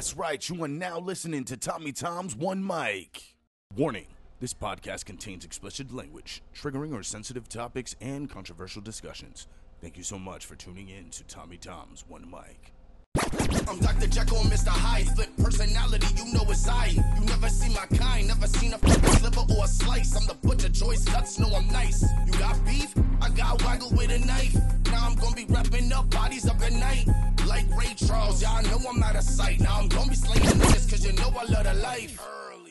That's right, you are now listening to Tommy Tom's One Mic. Warning this podcast contains explicit language, triggering or sensitive topics, and controversial discussions. Thank you so much for tuning in to Tommy Tom's One Mic. I'm Dr. Jekyll and Mr. Hyde. Flip personality, you know it's I. You never seen my kind, never seen a fucking sliver or a slice. I'm the butcher, choice cuts, know I'm nice. You got beef? I got waggle with a knife. Now I'm gonna be wrapping up bodies up at night. Like Ray Charles, y'all know I'm out of sight. Now I'm gonna be slaying niggas, cause you know I love the life.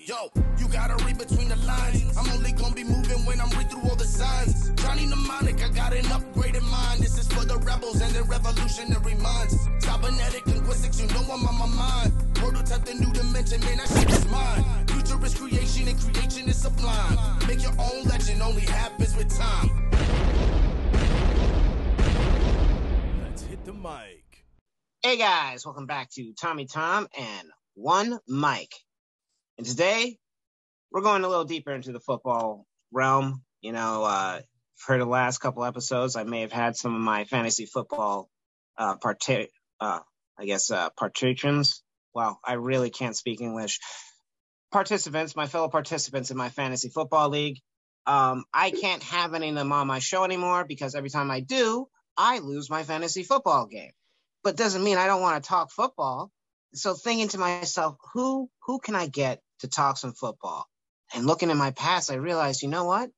Yo, you gotta read between the lines. I'm only gonna be moving when I'm read through all the signs. Johnny Mnemonic, I got an upgraded mind. This is for the rebels and the revolutionary minds. Cybernetic linguistics, you know I'm on my mind. Prototype the new dimension, man, that shit is mine. Future is creation and creation is sublime. Make your own legend, only happens with time. Let's hit the mic. Hey guys, welcome back to Tommy Tom and One Mic. And today we're going a little deeper into the football realm. You know, uh, for the last couple episodes, I may have had some of my fantasy football uh, part- uh I guess uh, participants. Wow, I really can't speak English. Participants, my fellow participants in my fantasy football league. Um, I can't have any of them on my show anymore because every time I do, I lose my fantasy football game. But doesn't mean I don't want to talk football. So thinking to myself, who who can I get to talk some football? And looking at my past, I realized, you know what?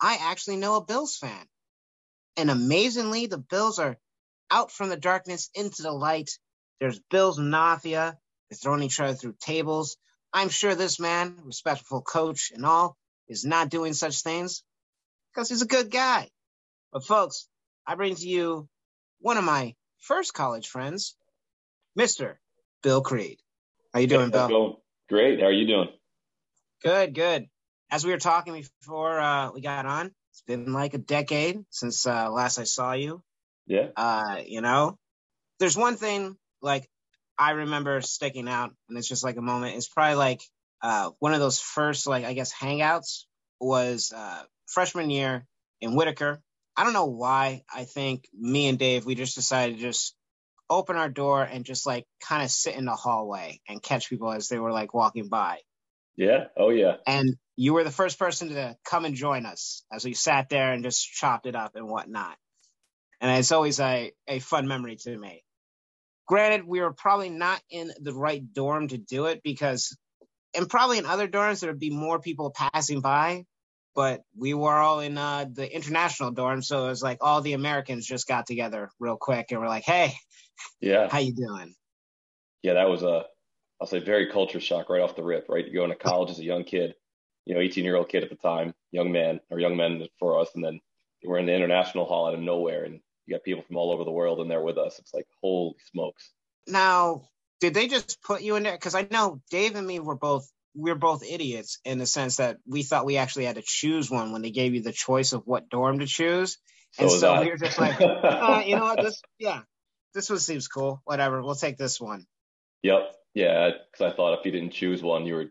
I actually know a Bills fan. And amazingly, the Bills are out from the darkness into the light. There's Bills Mafia. They're throwing each other through tables. I'm sure this man, respectful coach and all, is not doing such things because he's a good guy. But folks, I bring to you one of my first college friends, Mr. Bill Creed. How you doing, it Bill? Great. How are you doing? Good, good. As we were talking before uh, we got on, it's been like a decade since uh, last I saw you. Yeah. Uh, you know, there's one thing like I remember sticking out, and it's just like a moment. It's probably like uh, one of those first, like I guess, hangouts was uh, freshman year in Whitaker. I don't know why. I think me and Dave we just decided to just open our door and just like kind of sit in the hallway and catch people as they were like walking by. Yeah. Oh, yeah. And you were the first person to come and join us as we sat there and just chopped it up and whatnot. And it's always a, a fun memory to me. Granted, we were probably not in the right dorm to do it because, and probably in other dorms, there would be more people passing by, but we were all in uh, the international dorm. So it was like all the Americans just got together real quick and we're like, hey, Yeah. how you doing? Yeah. That was a, I'll say, very culture shock right off the rip, right? You go into college as a young kid, you know, 18 year old kid at the time, young man or young men for us. And then we're in the international hall out of nowhere and you got people from all over the world in there with us. It's like, holy smokes. Now, did they just put you in there? Because I know Dave and me were both were both idiots in the sense that we thought we actually had to choose one when they gave you the choice of what dorm to choose. And so we were just like, uh, you know what, this yeah, this one seems cool. Whatever, we'll take this one. Yep. Yeah. Because I thought if you didn't choose one, you were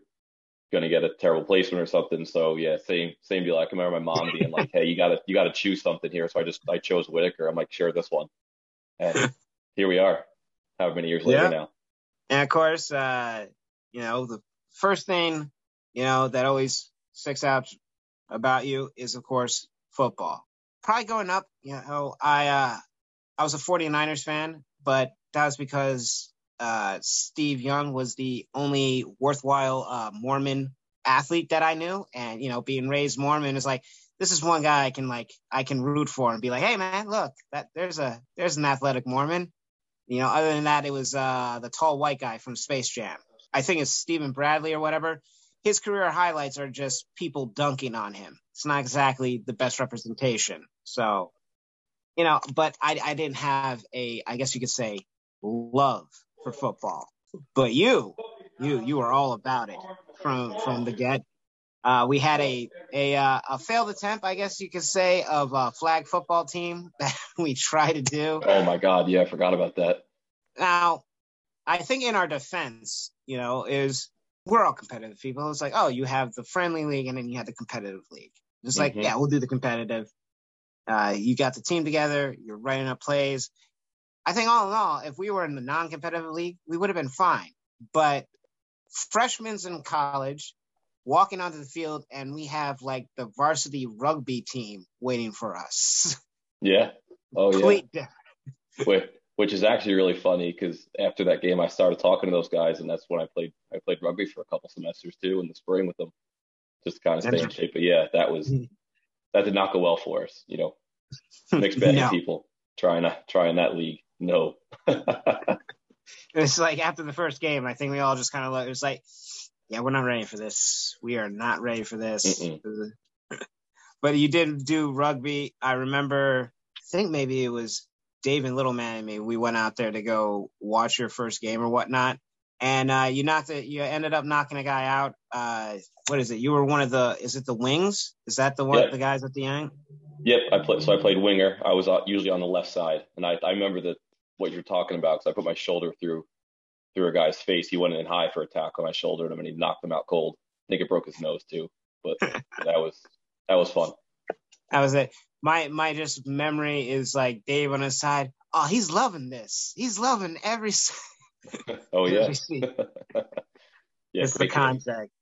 going to get a terrible placement or something. So yeah, same same deal. I can remember my mom being like, "Hey, you gotta you gotta choose something here." So I just I chose Whitaker. I'm like, sure, this one. And here we are, however many years later now. And of course, uh, you know, the first thing, you know, that always sticks out about you is of course football. Probably going up, you know, I uh I was a 49ers fan, but that was because uh Steve Young was the only worthwhile uh Mormon athlete that I knew and you know, being raised Mormon is like this is one guy I can like I can root for and be like, "Hey man, look, that there's a there's an athletic Mormon." You know, other than that, it was uh, the tall white guy from Space Jam. I think it's Stephen Bradley or whatever. His career highlights are just people dunking on him. It's not exactly the best representation. So, you know, but I, I didn't have a, I guess you could say, love for football. But you, you, you were all about it from from the get. Uh, we had a a uh, a failed attempt, I guess you could say, of a flag football team that we tried to do. Oh my God, yeah, I forgot about that. Now, I think in our defense, you know, is we're all competitive people. It's like, oh, you have the friendly league and then you have the competitive league. It's like, Mhm. yeah, we'll do the competitive. Uh, you got the team together, you're writing up plays. I think all in all, if we were in the non-competitive league, we would have been fine. but freshmen in college walking onto the field and we have like the varsity rugby team waiting for us. Yeah. Oh yeah. which, which is actually really funny because after that game, I started talking to those guys, and that's when I played. I played rugby for a couple semesters too in the spring with them, just to kind of stay in shape. But yeah, that was mm-hmm. that did not go well for us. You know, mixed bag no. people trying to trying that league. No. it's like after the first game, I think we all just kind of looked. It was like, yeah, we're not ready for this. We are not ready for this. but you did do rugby. I remember. I think maybe it was Dave and Littleman and me. We went out there to go watch your first game or whatnot, and uh, you knocked it. You ended up knocking a guy out. Uh, what is it? You were one of the. Is it the wings? Is that the one? Yep. The guys at the end. Yep, I played. So I played winger. I was uh, usually on the left side, and I I remember that what you're talking about because I put my shoulder through through a guy's face. He went in high for a tackle, and I shouldered him, and he knocked him out cold. I think it broke his nose too, but that was that was fun. That was it. My my just memory is like Dave on his side. Oh, he's loving this. He's loving every. oh yeah. yeah, it's the contact.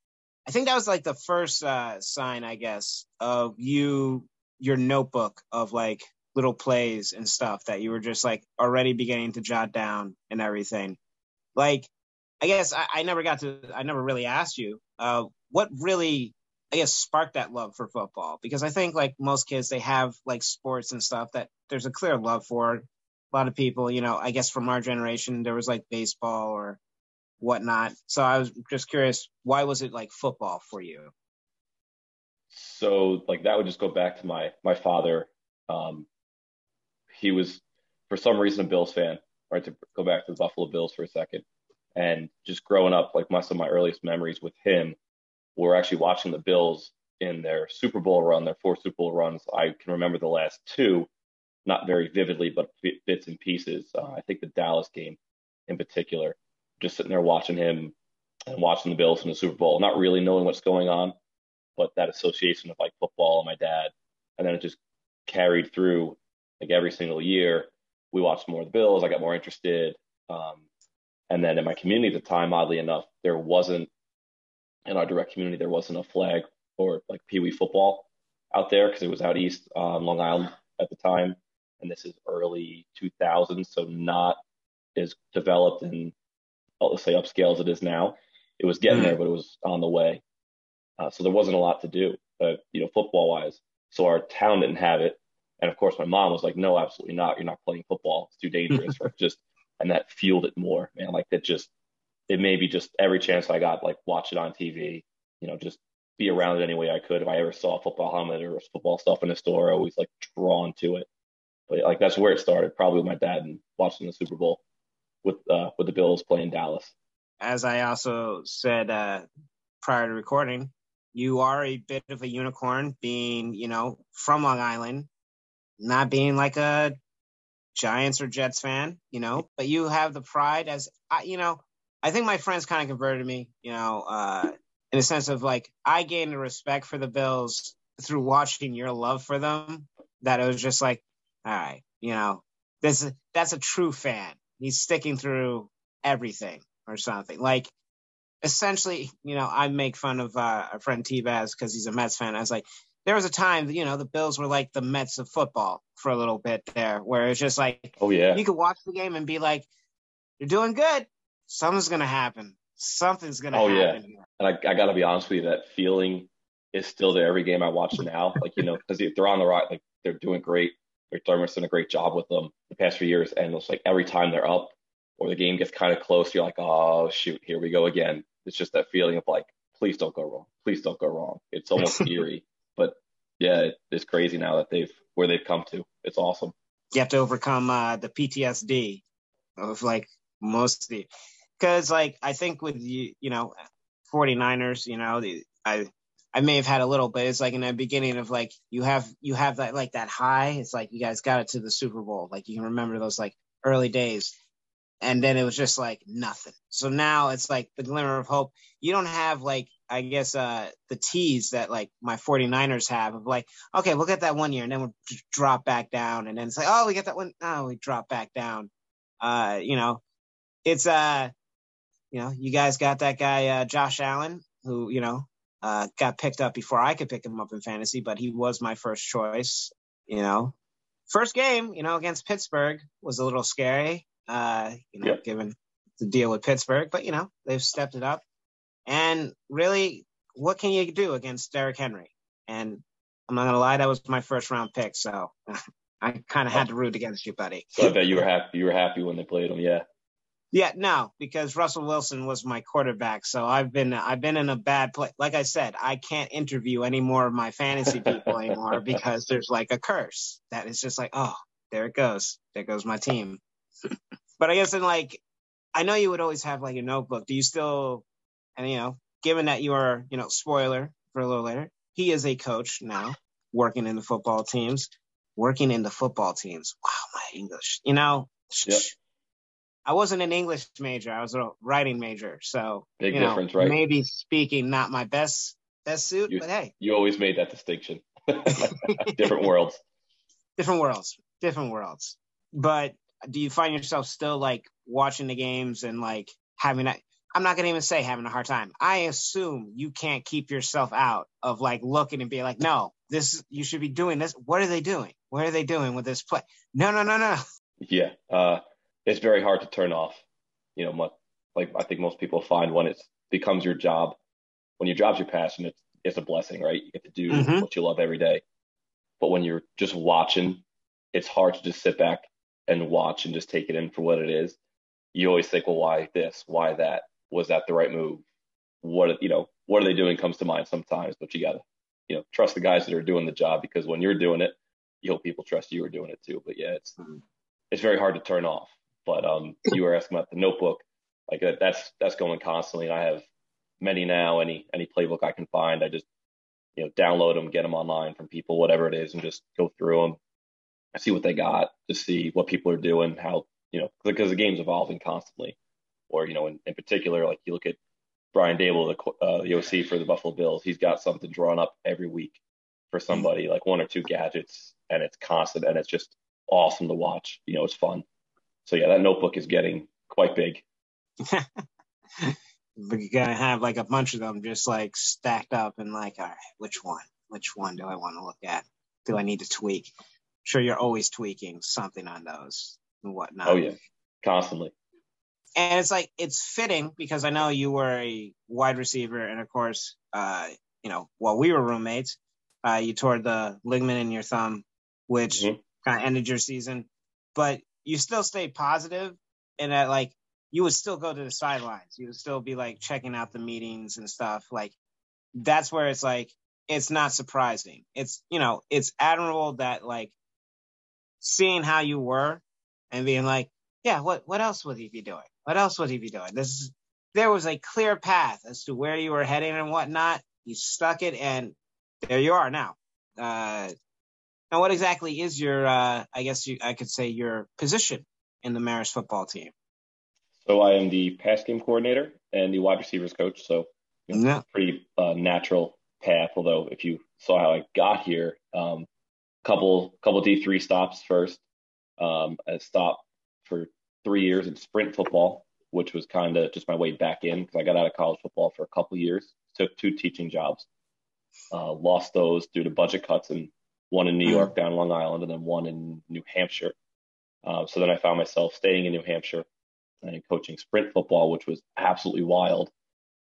I think that was like the first uh, sign, I guess, of you your notebook of like little plays and stuff that you were just like already beginning to jot down and everything. Like, I guess I, I never got to, I never really asked you, uh, what really, I guess, sparked that love for football? Because I think like most kids, they have like sports and stuff that there's a clear love for. A lot of people, you know, I guess from our generation, there was like baseball or whatnot. So I was just curious, why was it like football for you? So like that would just go back to my my father. Um, he was for some reason a Bills fan. Right to go back to the Buffalo Bills for a second, and just growing up, like most of my earliest memories with him were actually watching the Bills in their Super Bowl run, their four Super Bowl runs. I can remember the last two, not very vividly, but bits and pieces. Uh, I think the Dallas game in particular, just sitting there watching him and watching the Bills in the Super Bowl, not really knowing what's going on, but that association of like football and my dad, and then it just carried through like every single year. We watched more of the Bills. I got more interested. Um, and then in my community at the time, oddly enough, there wasn't in our direct community there wasn't a flag or like Pee Wee football out there because it was out east on Long Island at the time, and this is early 2000s, so not as developed and let's say upscale as it is now. It was getting mm-hmm. there, but it was on the way. Uh, so there wasn't a lot to do, uh, you know, football wise. So our town didn't have it. And of course, my mom was like, no, absolutely not. You're not playing football. It's too dangerous. or just, and that fueled it more, man. Like that just, it may be just every chance I got, like watch it on TV, you know, just be around it any way I could. If I ever saw a football helmet or football stuff in the store, I always like drawn to it. But like that's where it started, probably with my dad and watching the Super Bowl with uh, with the Bills playing Dallas. As I also said uh, prior to recording, you are a bit of a unicorn being, you know, from Long Island, not being like a Giants or Jets fan, you know, but you have the pride as, I, you know, I think my friends kind of converted me, you know, uh, in a sense of like, I gained a respect for the Bills through watching your love for them that it was just like, all right, you know, this that's a true fan. He's sticking through everything or something. Like essentially, you know, I make fun of uh, our friend T-Baz because he's a Mets fan. I was like, there was a time, you know, the Bills were like the Mets of football for a little bit there, where it's just like, oh yeah, you could watch the game and be like, you're doing good. Something's gonna happen. Something's gonna oh, happen. yeah, and I, I got to be honest with you, that feeling is still there every game I watch now. Like you know, because they're on the right, like they're doing great. McDermott's done a great job with them the past few years, and it's like every time they're up or the game gets kind of close, you're like, oh shoot, here we go again it's just that feeling of like, please don't go wrong. Please don't go wrong. It's almost eerie, but yeah, it's crazy now that they've where they've come to. It's awesome. You have to overcome uh, the PTSD of like most the because like I think with you, you know, 49ers, you know, the, I I may have had a little, but it's like in the beginning of like you have you have that like that high. It's like you guys got it to the Super Bowl. Like you can remember those like early days and then it was just like nothing. So now it's like the glimmer of hope. You don't have like I guess uh the tease that like my 49ers have of like, okay, look at that one year and then we'll drop back down and then it's like, oh, we get that one, oh, we drop back down. Uh, you know, it's uh you know, you guys got that guy uh, Josh Allen, who you know uh, got picked up before I could pick him up in fantasy, but he was my first choice. You know, first game, you know, against Pittsburgh was a little scary. Uh, you know, Yep. given the deal with Pittsburgh, but you know, they've stepped it up. And really, what can you do against Derrick Henry? And I'm not gonna lie, that was my first round pick, so I kind of had to root against you, buddy. So I bet you were happy. You were happy when they played him. Yeah. Yeah, no, because Russell Wilson was my quarterback, so I've been I've been in a bad place. Like I said, I can't interview any more of my fantasy people anymore because there's like a curse that is just like, oh, there it goes, there goes my team. but I guess in like, I know you would always have like a notebook. Do you still, and you know, given that you are, you know, spoiler for a little later, he is a coach now, working in the football teams, working in the football teams. Wow, my English, you know. Yep. I wasn't an English major. I was a writing major. So Big you know, difference, right? maybe speaking not my best best suit, You- but hey, You always made that distinction. Different worlds. different worlds, different worlds. But do you find yourself still like watching the games and like having a I'm not gonna even say having a hard time. I assume you can't keep yourself out of like looking and being like, no, this you should be doing this. What are they doing? What are they doing with this play? No, no, no, no. Yeah. Uh, it's very hard to turn off. You know, like I think most people find when it becomes your job, when your job's your passion, it's, it's a blessing, right? You get to do Mhm. what you love every day. But when you're just watching, it's hard to just sit back and watch and just take it in for what it is. You always think, well, why this? Why that? Was that the right move? What, you know, what are they doing comes to mind sometimes, but you got to, you know, trust the guys that are doing the job because when you're doing it, you hope people trust you are doing it too. But yeah, it's, Mhm. it's very hard to turn off. But um, you were asking about the notebook, like that, that's that's going constantly. I have many now. Any any playbook I can find, I just you know download them, get them online from people, whatever it is, and just go through them, I see what they got, to see what people are doing, how you know because the game's evolving constantly. Or you know, in, in particular, like you look at Brian Daboll, the uh, the OC for the Buffalo Bills, he's got something drawn up every week for somebody, like one or two gadgets, and it's constant, and it's just awesome to watch. You know, it's fun. So yeah, that notebook is getting quite big. but you're gonna have like a bunch of them just like stacked up and like, all right, which one? Which one do I want to look at? Do I need to tweak? sure you're always tweaking something on those and whatnot. Oh yeah, constantly. And it's like it's fitting because I know you were a wide receiver, and of course, uh, you know, while we were roommates, uh, you tore the ligament in your thumb, which Mhm. kind of ended your season. But you still stay positive, and that like you would still go to the sidelines. You would still be like checking out the meetings and stuff. Like that's where it's like it's not surprising. It's you know it's admirable that like seeing how you were and being like, yeah, what what else would he be doing? What else would he be doing? This is there was a clear path as to where you were heading and whatnot. You stuck it, and there you are now. Uh, and what exactly is your? Uh, I guess you, I could say your position in the Marist football team. So I am the pass game coordinator and the wide receivers coach. So you know, Yeah. pretty uh, natural path. Although if you saw how I got here, um, couple couple D three stops first. Um, I stopped for three years in sprint football, which was kind of just my way back in because I got out of college football for a couple years. Took two teaching jobs. Uh, lost those due to budget cuts, and one in New York down Long Island, and then one in New Hampshire. Uh, so then I found myself staying in New Hampshire and coaching sprint football, which was absolutely wild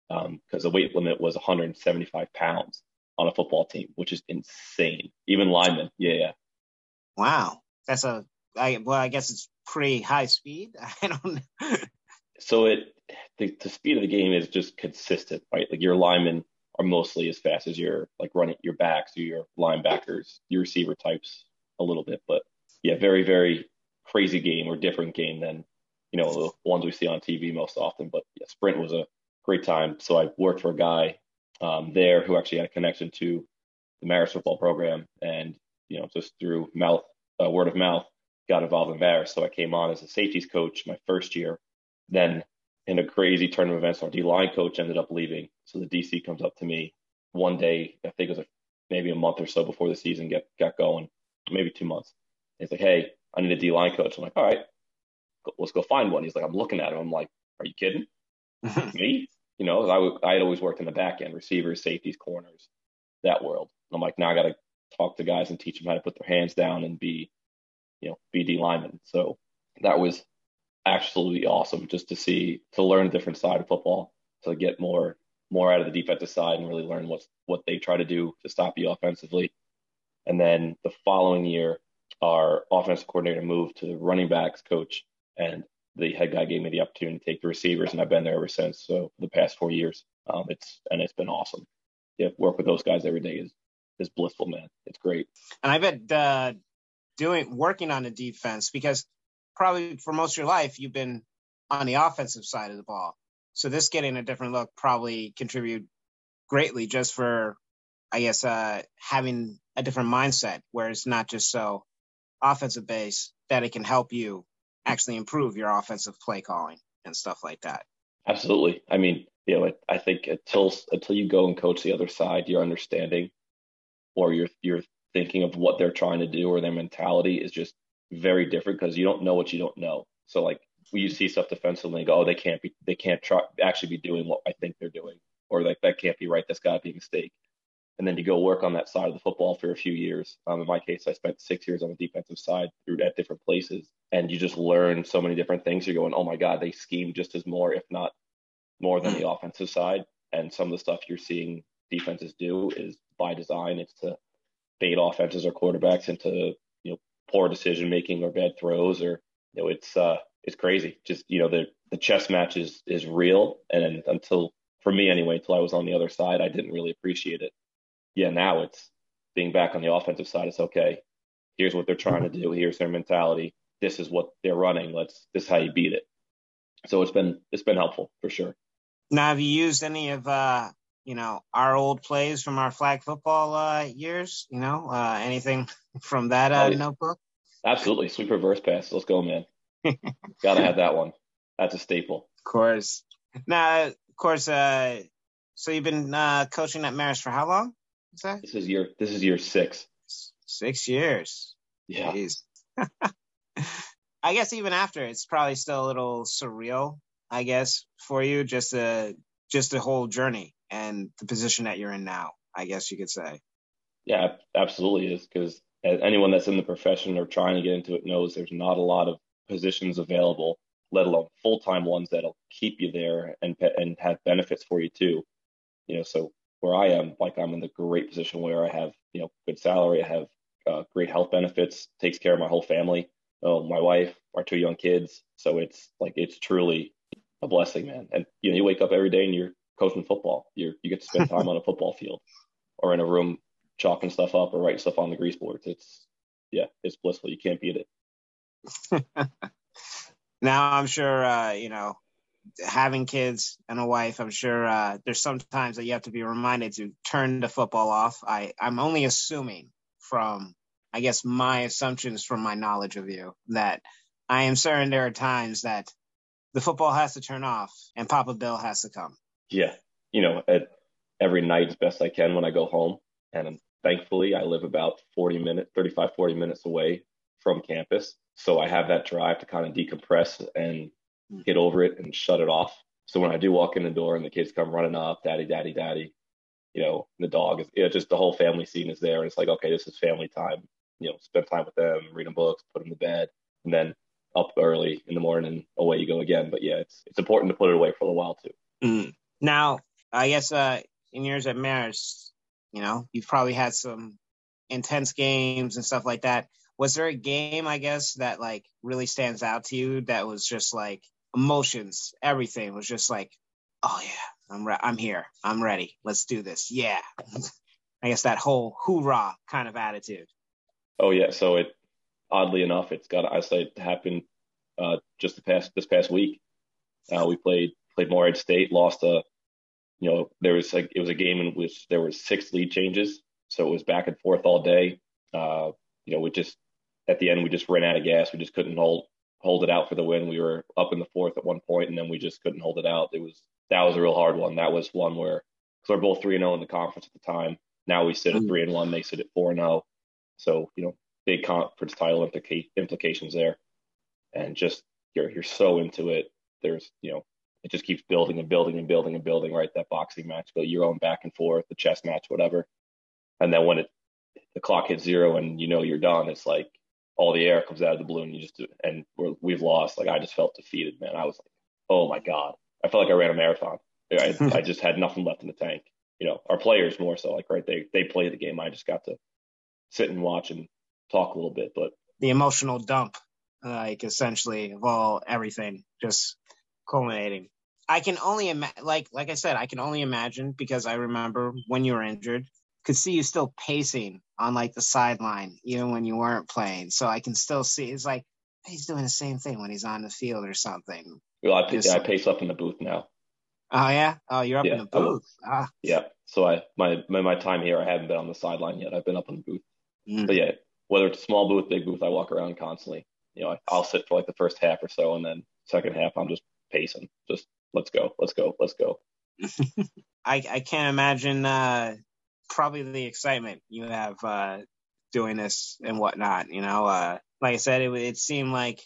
because the weight limit was 175 pounds on a football team, which is insane. Even linemen, yeah, yeah. Wow, that's a. I, well, I guess it's pretty high speed. I don't. know. So it the, the speed of the game is just consistent, right? Like your linemen are mostly as fast as your like running your backs or your linebackers, your receiver types a little bit, but yeah, very very crazy game or different game than you know the ones we see on TV most often. But yeah, sprint was a great time. So I worked for a guy um, there who actually had a connection to the Marist football program, and you know just through mouth uh, word of mouth got involved in Marist. So I came on as a safeties coach my first year. Then in a crazy turn of events, our D line coach ended up leaving. So the DC comes up to me one day, I think it was a, maybe a month or so before the season get, got going, maybe two months. He's like, Hey, I need a D line coach. I'm like, all right, go- let's go find one. He's like, I'm looking at him. I'm like, are you kidding? Me? You know, I I had always worked in the back end, receivers, safeties, corners, that world. And I'm like, now I got to talk to guys and teach them how to put their hands down and be, you know, be D linemen. So that was absolutely awesome just to see, to learn a different side of football, to get more, more out of the defensive side and really learn what's, what they try to do to stop you offensively. And then the following year, our offensive coordinator moved to running backs coach, and the head guy gave me the opportunity to take the receivers, and I've been there ever since. So the past four years, um, it's and it's been awesome. Yeah, work with those guys every day is is blissful, man. It's great. And I bet uh, doing working on the defense because probably for most of your life you've been on the offensive side of the ball. So this getting a different look probably contribute greatly just for, I guess, uh, having a different mindset where it's not just so offensive base that it can help you actually improve your offensive play calling and stuff like that. Absolutely. I mean, you know, I think until until you go and coach the other side, your understanding or your your thinking of what they're trying to do or their mentality is just very different because you don't know what you don't know. So like you see stuff defensively and go, oh, they can't be they can't try actually be doing what I think they're doing, or like that can't be right. That's got to be a mistake and then you go work on that side of the football for a few years. Um, in my case, I spent six years on the defensive side through at different places, and you just learn so many different things. You're going, oh my god, they scheme just as more, if not more, than the offensive side. And some of the stuff you're seeing defenses do is by design. It's to bait offenses or quarterbacks into poor decision making or bad throws, or you know it's uh it's crazy. Just you know the the chess match is is real, and until for me anyway, until I was on the other side, I didn't really appreciate it yeah, now it's being back on the offensive side. It's okay. Here's what they're trying to do. Here's their mentality. This is what they're running. Let's. This is how you beat it. So it's been it's been helpful for sure. Now, have you used any of uh, you know our old plays from our flag football uh, years? You know, uh, anything from that uh, oh, yeah. notebook? Absolutely, sweep reverse pass. Let's go, man. Gotta have that one. That's a staple. Of course. Now, of course. Uh, so you've been uh, coaching at Marist for how long? This is year. This is year six. Six years. Yeah. I guess even after, it's probably still a little surreal. I guess for you, just a just the whole journey and the position that you're in now. I guess you could say. Yeah, absolutely is because anyone that's in the profession or trying to get into it knows there's not a lot of positions available, let alone full time ones that'll keep you there and and have benefits for you too. You know, so where I am, like I'm in the great position where I have, you know, good salary, I have uh, great health benefits, takes care of my whole family, uh, my wife, our two young kids. So it's like it's truly a blessing, man. And you know, you wake up every day and you're coaching football. You you get to spend time on a football field or in a room chalking stuff up or writing stuff on the grease boards. It's yeah, it's blissful. You can't beat it. now I'm sure uh, you know having kids and a wife, I'm sure uh, there's sometimes that you have to be reminded to turn the football off. I, I'm only assuming from, I guess, my assumptions from my knowledge of you that I am certain there are times that the football has to turn off and Papa Bill has to come. Yeah. You know, at, every night as best I can when I go home. And thankfully, I live about 40 minutes, 35, 40 minutes away from campus. So I have that drive to kind of decompress and get over it and shut it off. So when I do walk in the door and the kids come running up, daddy, daddy, daddy, you know, the dog is, you know, just the whole family scene is there. And it's like, okay, this is family time. You know, spend time with them, read them books, put them to bed, and then up early in the morning away you go again. But yeah, it's it's important to put it away for a little while too. Mm. Now, I guess uh, in years at Marist, you know, you've probably had some intense games and stuff like that. Was there a game, I guess, that like really stands out to you that was just like emotions, everything was just like, oh yeah, I'm re- I'm here, I'm ready, let's do this, yeah. I guess that whole hoorah kind of attitude. Oh yeah, so it oddly enough, it's got I say it happened uh, just the past this past week. Uh, we played played Morehead State, lost a, you know, there was like it was a game in which there were six lead changes, so it was back and forth all day. Uh, you know, we just at the end we just ran out of gas. We just couldn't hold hold it out for the win. We were up in the fourth at one point, and then we just couldn't hold it out. It was that was a real hard one. That was one where because we're both three and zero in the conference at the time. Now we sit at mm. three and one. They sit at four and zero. So you know, big conference title implica- implications there, and just you're you're so into it. There's you know it just keeps building and building and building and building. Right, that boxing match, but you're going back and forth, the chess match, whatever. And then when it the clock hits zero and you know you're done, it's like all the air comes out of the balloon. You just and we're, we've lost. Like I just felt defeated, man. I was like, oh my god, I felt like I ran a marathon. I, I just had nothing left in the tank. You know, our players more so. Like right, they they play the game. I just got to sit and watch and talk a little bit. But the emotional dump, like essentially of all everything, just culminating. I can only imagine, like like I said, I can only imagine because I remember when you were injured, could see you still pacing on like the sideline even when you weren't playing. So I can still see it's like he's doing the same thing when he's on the field or something. Well, I, yeah, I pace up in the booth now. Oh yeah. Oh, you're up yeah, in the booth. Ah. Yeah. So I my, my my time here, I haven't been on the sideline yet. I've been up in the booth. Mm. But yeah, whether it's a small booth, big booth, I walk around constantly. You know, I'll sit for like the first half or so, and then second half, I'm just pacing. Just let's go, let's go, let's go. I I can't imagine uh, probably the excitement you have uh, doing this and whatnot. You know, uh, like I said, it, it seemed like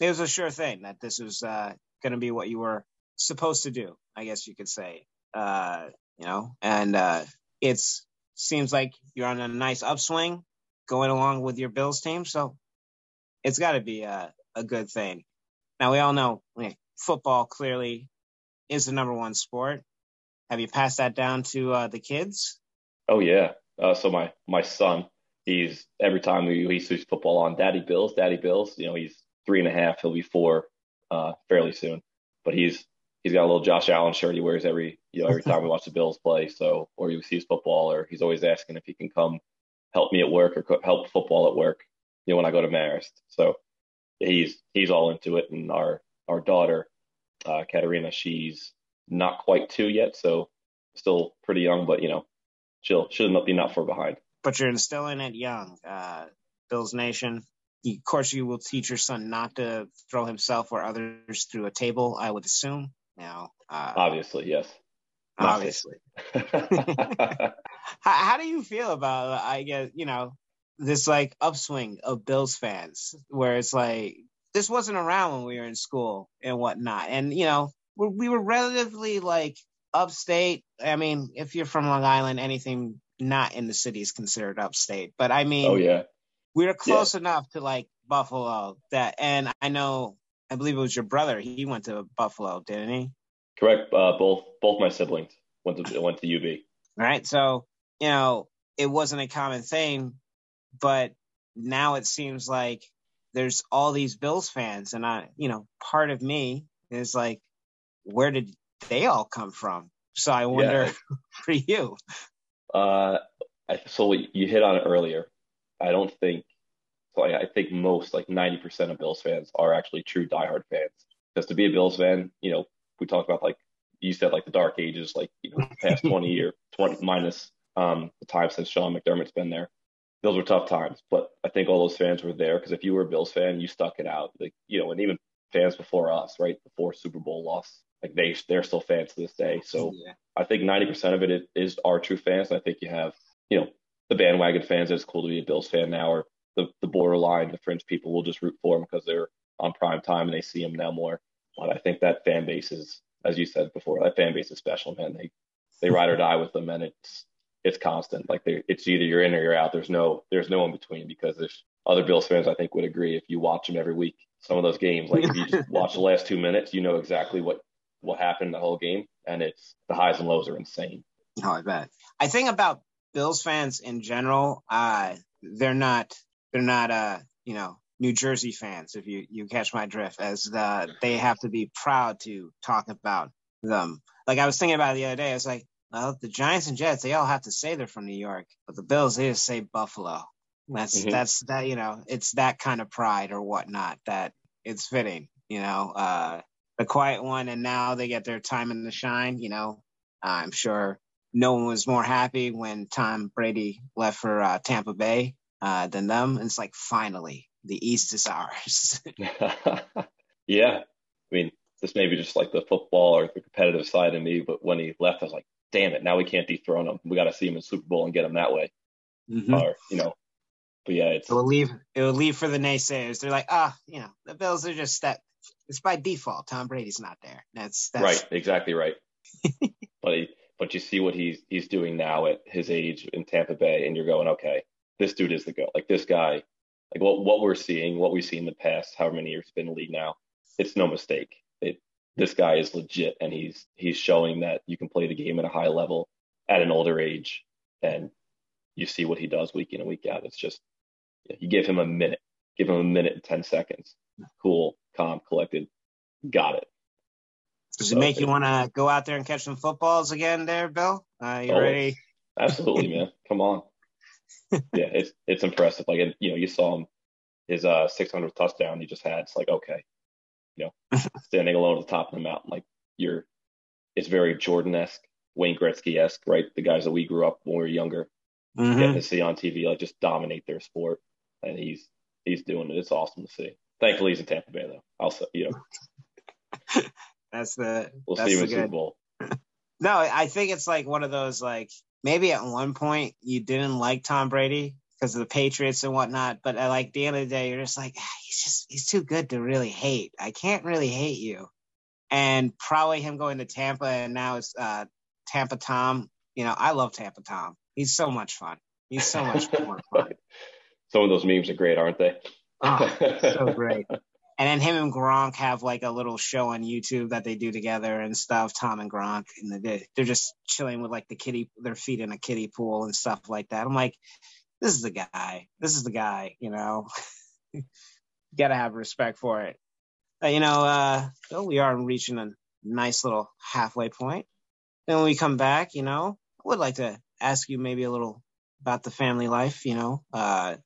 it was a sure thing that this was uh, going to be what you were supposed to do. I guess you could say. Uh, you know, and uh, it's seems like you're on a nice upswing going along with your Bills team. So it's got to be a, a good thing. Now, we all know football clearly is the number one sport. Have you passed that down to uh, the kids? Oh, yeah. Uh, so my, my son, he's every time we, he sees football on, Daddy Bills, Daddy Bills. You know, he's three and a half. He'll be four uh, fairly soon. But he's he's got a little Josh Allen shirt he wears every you know every time we watch the Bills play. So or he sees football, or he's always asking if he can come help me at work or help football at work. You know when I go to Marist. So he's he's all into it, and our our daughter uh, Katerina, she's not quite two yet, so still pretty young, but you know she'll she'll not be not far behind. But you're instilling it young, uh, Bills Nation. Of course, you will teach your son not to throw himself or others through a table. I would assume. Now, uh, obviously, yes. Obviously. how, how do you feel about, I guess, you know, this like upswing of Bills fans where it's like, this wasn't around when we were in school and whatnot. And, you know, we, we were relatively like upstate. I mean, if you're from Long Island, anything not in the city is considered upstate. But I mean, oh, yeah. We were close yeah. enough to like Buffalo that, and I know, I believe it was your brother. He went to Buffalo, didn't he? Correct. Uh, both both my siblings went to went to UB. Right. So you know it wasn't a common thing, but now it seems like there's all these Bills fans, and I, you know, part of me is like, where did they all come from? So I wonder yeah. for you. Uh, I, so you hit on it earlier. I don't think. So I, I think most, like 90% of Bills fans, are actually true diehard fans. Because to be a Bills fan, you know, we talk about like you said like the dark ages, like you know, past 20 or 20 minus um, the time since Sean McDermott's been there. Those were tough times, but I think all those fans were there because if you were a Bills fan, you stuck it out. Like you know, and even fans before us, right before Super Bowl loss, like they they're still fans to this day. So yeah. I think 90% of it is, is our true fans. I think you have you know the bandwagon fans. It's cool to be a Bills fan now, or the the borderline, the fringe people will just root for them because they're on prime time and they see them now more. But I think that fan base is, as you said before, that fan base is special, man. They they ride or die with them, and it's it's constant. Like it's either you're in or you're out. There's no there's no in between because there's other Bills fans I think would agree if you watch them every week. Some of those games, like if you just watch the last two minutes, you know exactly what what happened the whole game, and it's the highs and lows are insane. Oh, I bet. I think about Bills fans in general. Uh, they're not they're not uh you know New Jersey fans, if you, you catch my drift, as the, they have to be proud to talk about them. Like I was thinking about the other day, I was like, well, the Giants and Jets, they all have to say they're from New York, but the Bills, they just say Buffalo. That's mm-hmm. that's that you know, it's that kind of pride or whatnot that it's fitting, you know. Uh, the quiet one, and now they get their time in the shine. You know, I'm sure no one was more happy when Tom Brady left for uh, Tampa Bay uh, than them. And it's like finally, the East is ours. yeah. I mean, this may be just like the football or the competitive side of me, but when he left, I was like, damn it, now we can't dethrone him. We got to see him in Super Bowl and get him that way. Mm-hmm. Or, you know, but yeah, it's. It will leave, it will leave for the naysayers. They're like, ah, oh, you know, the Bills are just that, it's by default. Tom Brady's not there. That's, that's right, exactly right. but he, but you see what he's he's doing now at his age in Tampa Bay, and you're going, okay, this dude is the go. Like this guy, like what what we're seeing, what we've seen in the past, however many years it's been in the league now, it's no mistake. It this guy is legit, and he's he's showing that you can play the game at a high level at an older age, and you see what he does week in and week out. It's just you give him a minute, give him a minute and ten seconds, cool, calm, collected, got it. Does it make you want to go out there and catch some footballs again, there, Bill? Uh, you ready? Absolutely, man. Come on. yeah, it's it's impressive. Like, you know, you saw him his uh 600th touchdown he just had. It's like, okay, you know, standing alone at the top of the mountain, like you're. It's very Jordan-esque, Wayne Gretzky-esque, right? The guys that we grew up when we were younger, mm-hmm. getting to see on TV, like just dominate their sport, and he's he's doing it. It's awesome to see. Thankfully, he's in Tampa Bay though. I'll say, you know. That's the. We'll that's see him in Super Bowl. no, I think it's like one of those like maybe at one point you didn't like Tom Brady because of the Patriots and whatnot, but at like the end of the day, you're just like ah, he's just he's too good to really hate. I can't really hate you, and probably him going to Tampa and now it's uh, Tampa Tom. You know, I love Tampa Tom. He's so much fun. He's so much more fun. Some of those memes are great, aren't they? oh, so great. And then him and Gronk have like a little show on YouTube that they do together and stuff. Tom and Gronk, and they're just chilling with like the kitty, their feet in a kiddie pool and stuff like that. I'm like, this is the guy. This is the guy. You know, you gotta have respect for it. Uh, you know, uh, so we are reaching a nice little halfway point. Then when we come back, you know, I would like to ask you maybe a little about the family life. You know, uh,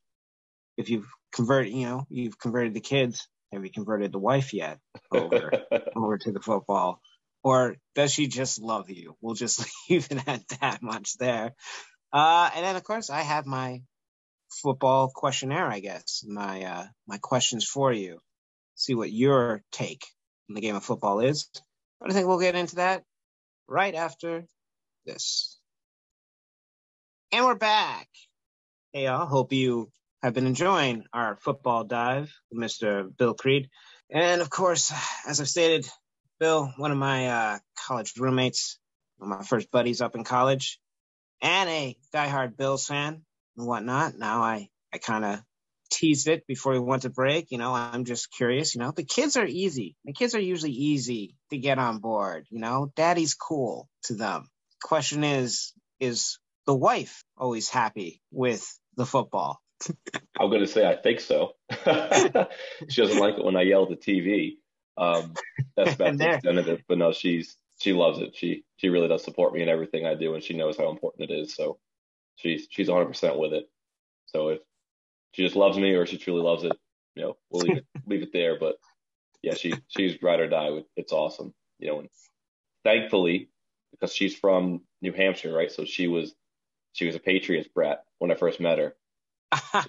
if you've converted, you know, you've converted the kids have you converted the wife yet over over to the football? Or does she just love you? We'll just leave it at that much there. Uh, and then of course I have my football questionnaire, I guess. My uh, my questions for you. See what your take on the game of football is. But I think we'll get into that right after this. And we're back. Hey y'all, hope you have been enjoying our football dive with Mr. Bill Creed. And of course, as I've stated, Bill, one of my uh, college roommates, one of my first buddies up in college, and a diehard Bills fan and whatnot. Now I, I kind of teased it before we went to break. You know, I'm just curious. You know, the kids are easy. The kids are usually easy to get on board. You know, daddy's cool to them. Question is, is the wife always happy with the football? I'm going to say I think so. she doesn't like it when I yell at the TV. Um, that's about the extent of it. But no, she's she loves it. She she really does support me in everything I do, and she knows how important it is. So she's she's 100 percent with it. So if she just loves me or she truly loves it, you know, we'll leave it leave it there. But yeah, she she's ride or die. It's awesome, you know. And thankfully, because she's from New Hampshire, right? So she was she was a Patriots brat when I first met her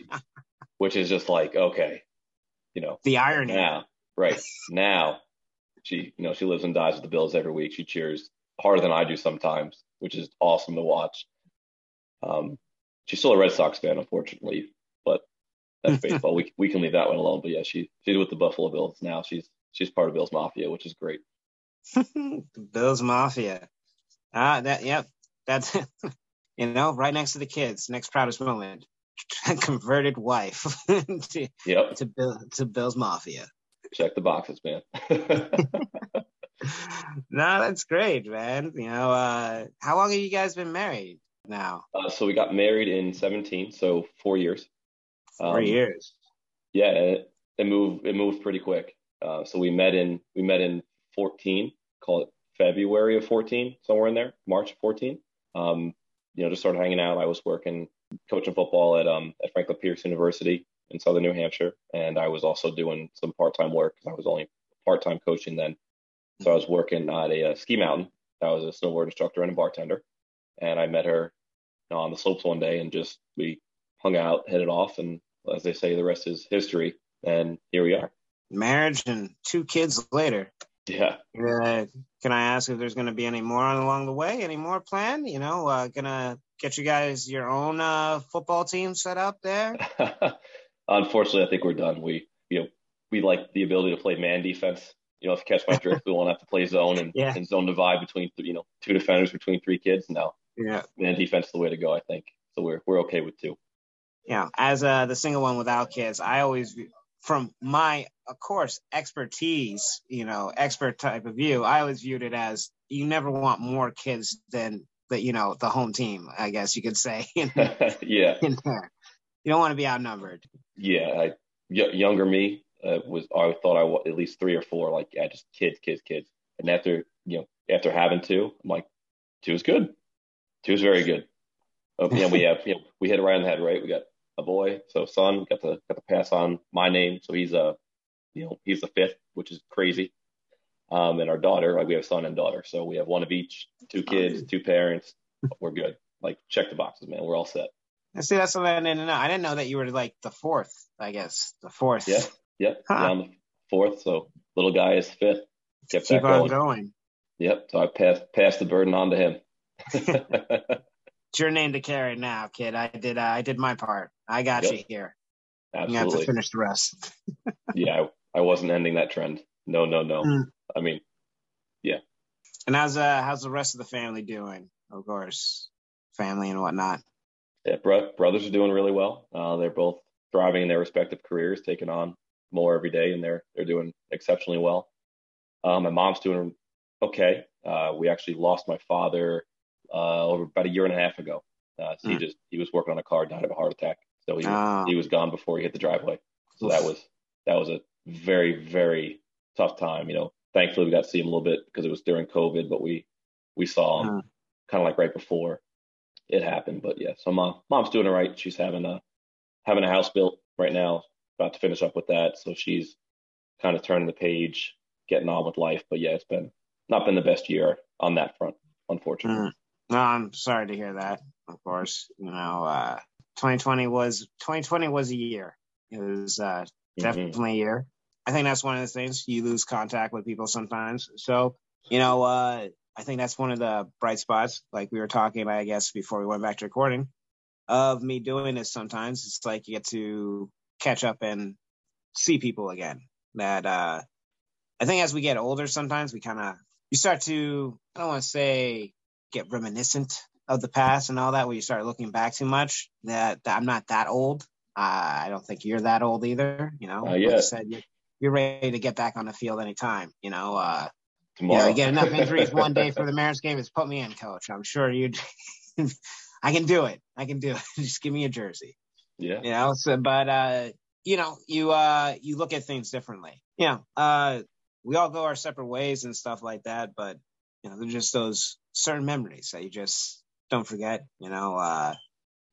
which is just like, okay, you know, the irony. Now, right now, she, you know, she lives and dies with the Bills every week. She cheers harder than I do sometimes, which is awesome to watch. Um, she's still a Red Sox fan, unfortunately, but that's baseball. we we can leave that one alone. But yeah, she she's with the Buffalo Bills now. She's she's part of Bills Mafia, which is great. Bills Mafia. Ah, that yep. That's you know right next to the kids. Next proudest moment. converted wife to, yep. to Bill to Bill's Mafia. Check the boxes, man. no, that's great, man. You know, uh, how long have you guys been married now? Uh, so we got married in 17, so four years. Four um, years. Yeah, it, it, moved. It moved pretty quick. Uh, so we met in we met in 14. Call it February of 14, somewhere in there, March 14. Um, you know, just started hanging out. I was working coaching football at um at Franklin Pierce University in Southern New Hampshire, and I was also doing some part-time work because I was only part-time coaching then. So I was working at a, a, ski mountain. I was a snowboard instructor and a bartender, and I met her on the slopes one day, and just we hung out, hit it off, and as they say, the rest is history. And here we are. Marriage and two kids later. Yeah. Uh, can I ask if there's going to be any more on along the way? Any more planned? You know, uh, gonna get you guys your own uh, football team set up there? Unfortunately, I think we're done. We you know we like the ability to play man defense You know, if you catch my drift, we won't have to play zone and, Yeah. and zone divide between you know two defenders between three kids. No, Yeah. man, defense is the way to go. I think so. We're we're okay with two. know, as uh, the single one without kids, I always, from my, of course, expertise, you know, expert type of view, I always viewed it as you never want more kids than the, you know, the home team, I guess you could say yeah. You don't want to be outnumbered. Yeah. I y- younger me uh, was I thought I was at least three or four. Like yeah, just kids, kids, kids. And after you know after having two, I'm like two is good. Two is very good. Oh, yeah, we have you know, we hit it right on the head, right? We got a boy, so son got to got to pass on my name, so he's a you know he's the fifth, which is crazy. Um, and our daughter, like we have son and daughter, so we have one of each, two kids, two parents. We're good. Like check the boxes, man. We're all set. See, that's something I didn't know. I didn't know that you were like the fourth, I guess, the fourth. Yeah, yep. Huh. Yeah, I'm the fourth, so little guy is fifth. Kept Keep that on going. going. Yep. So I passed passed the burden on to him. It's your name to carry now, kid. I did, uh, I did my part. I got Yep. you here. Absolutely. You have to finish the rest. Yeah, I, I wasn't ending that trend. No, no, no. Mm. I mean, yeah. And how's uh how's the rest of the family doing? Of course, family and whatnot. Yeah, bro- brothers are doing really well. Uh, they're both thriving in their respective careers, taking on more every day, and they're they're doing exceptionally well. Um, my mom's doing okay. Uh, we actually lost my father uh, over about a year and a half ago. Uh, so he Mm. just he was working on a car, died of a heart attack. So he Oh. he was gone before he hit the driveway. So that was that was a very very tough time. You know, thankfully we got to see him a little bit because it was during COVID, but we we saw him Mm. kind of like right before it happened. But yeah, so mom mom's doing all right. She's having a having a house built right now, about to finish up with that. So she's kind of turning the page, getting on with life. But yeah, it's been not been the best year on that front, unfortunately. Mm. No, I'm sorry to hear that. Of course, you know, uh, 2020 was 2020 was a year. It was uh, Mhm. definitely a year. I think that's one of the things you lose contact with people sometimes. So, you know, uh, I think that's one of the bright spots, like we were talking about, I guess, before we went back to recording, of me doing this sometimes. It's like you get to catch up and see people again. That uh, I think as we get older, sometimes we kind of you start to I don't want to say get reminiscent of the past and all that, where you start looking back too much. That, that I'm not that old. Uh, I don't think you're that old either. You know, Not like you said, you're, you're ready to get back on the field anytime. You know, uh, Tomorrow, you get enough injuries one day for the Mariners game. Is put me in, coach. I'm sure you. I can do it. I can do it. Just give me a jersey. yeah, You know. So, but uh, you know, you uh, you look at things differently. Yeah. Uh, we all go our separate ways and stuff like that. But you know, they're just those certain memories that you just don't forget. You know, uh,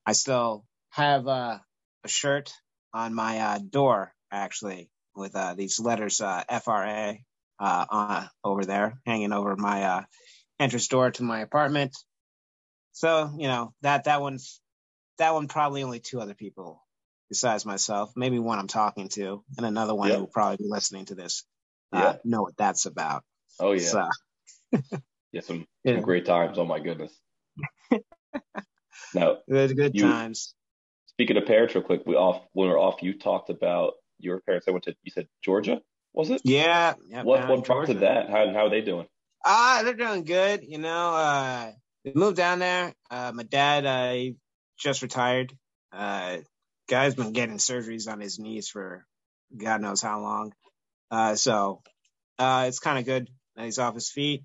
I still have uh, a shirt on my uh, door actually with uh, these letters uh, FRA uh, on over there hanging over my uh, entrance door to my apartment. So you know that that one's that one probably only two other people besides myself, maybe one I'm talking to, and another one Yep. who will probably be listening to this. Uh, Yeah. know what that's about. oh yeah, So, yeah, some yeah. some great times. Oh my goodness. now, good, good You- times. speaking of parents, real quick, we off when we are off, you talked about your parents. I went to you said Georgia, was it? Yeah. yeah what what prompted that? How how are they doing? Ah, they're doing good. You know, uh, we moved down there. Uh, my dad, uh, just retired. Uh, guy's been getting surgeries on his knees for God knows how long. Uh, so, uh, it's kind of good that he's off his feet.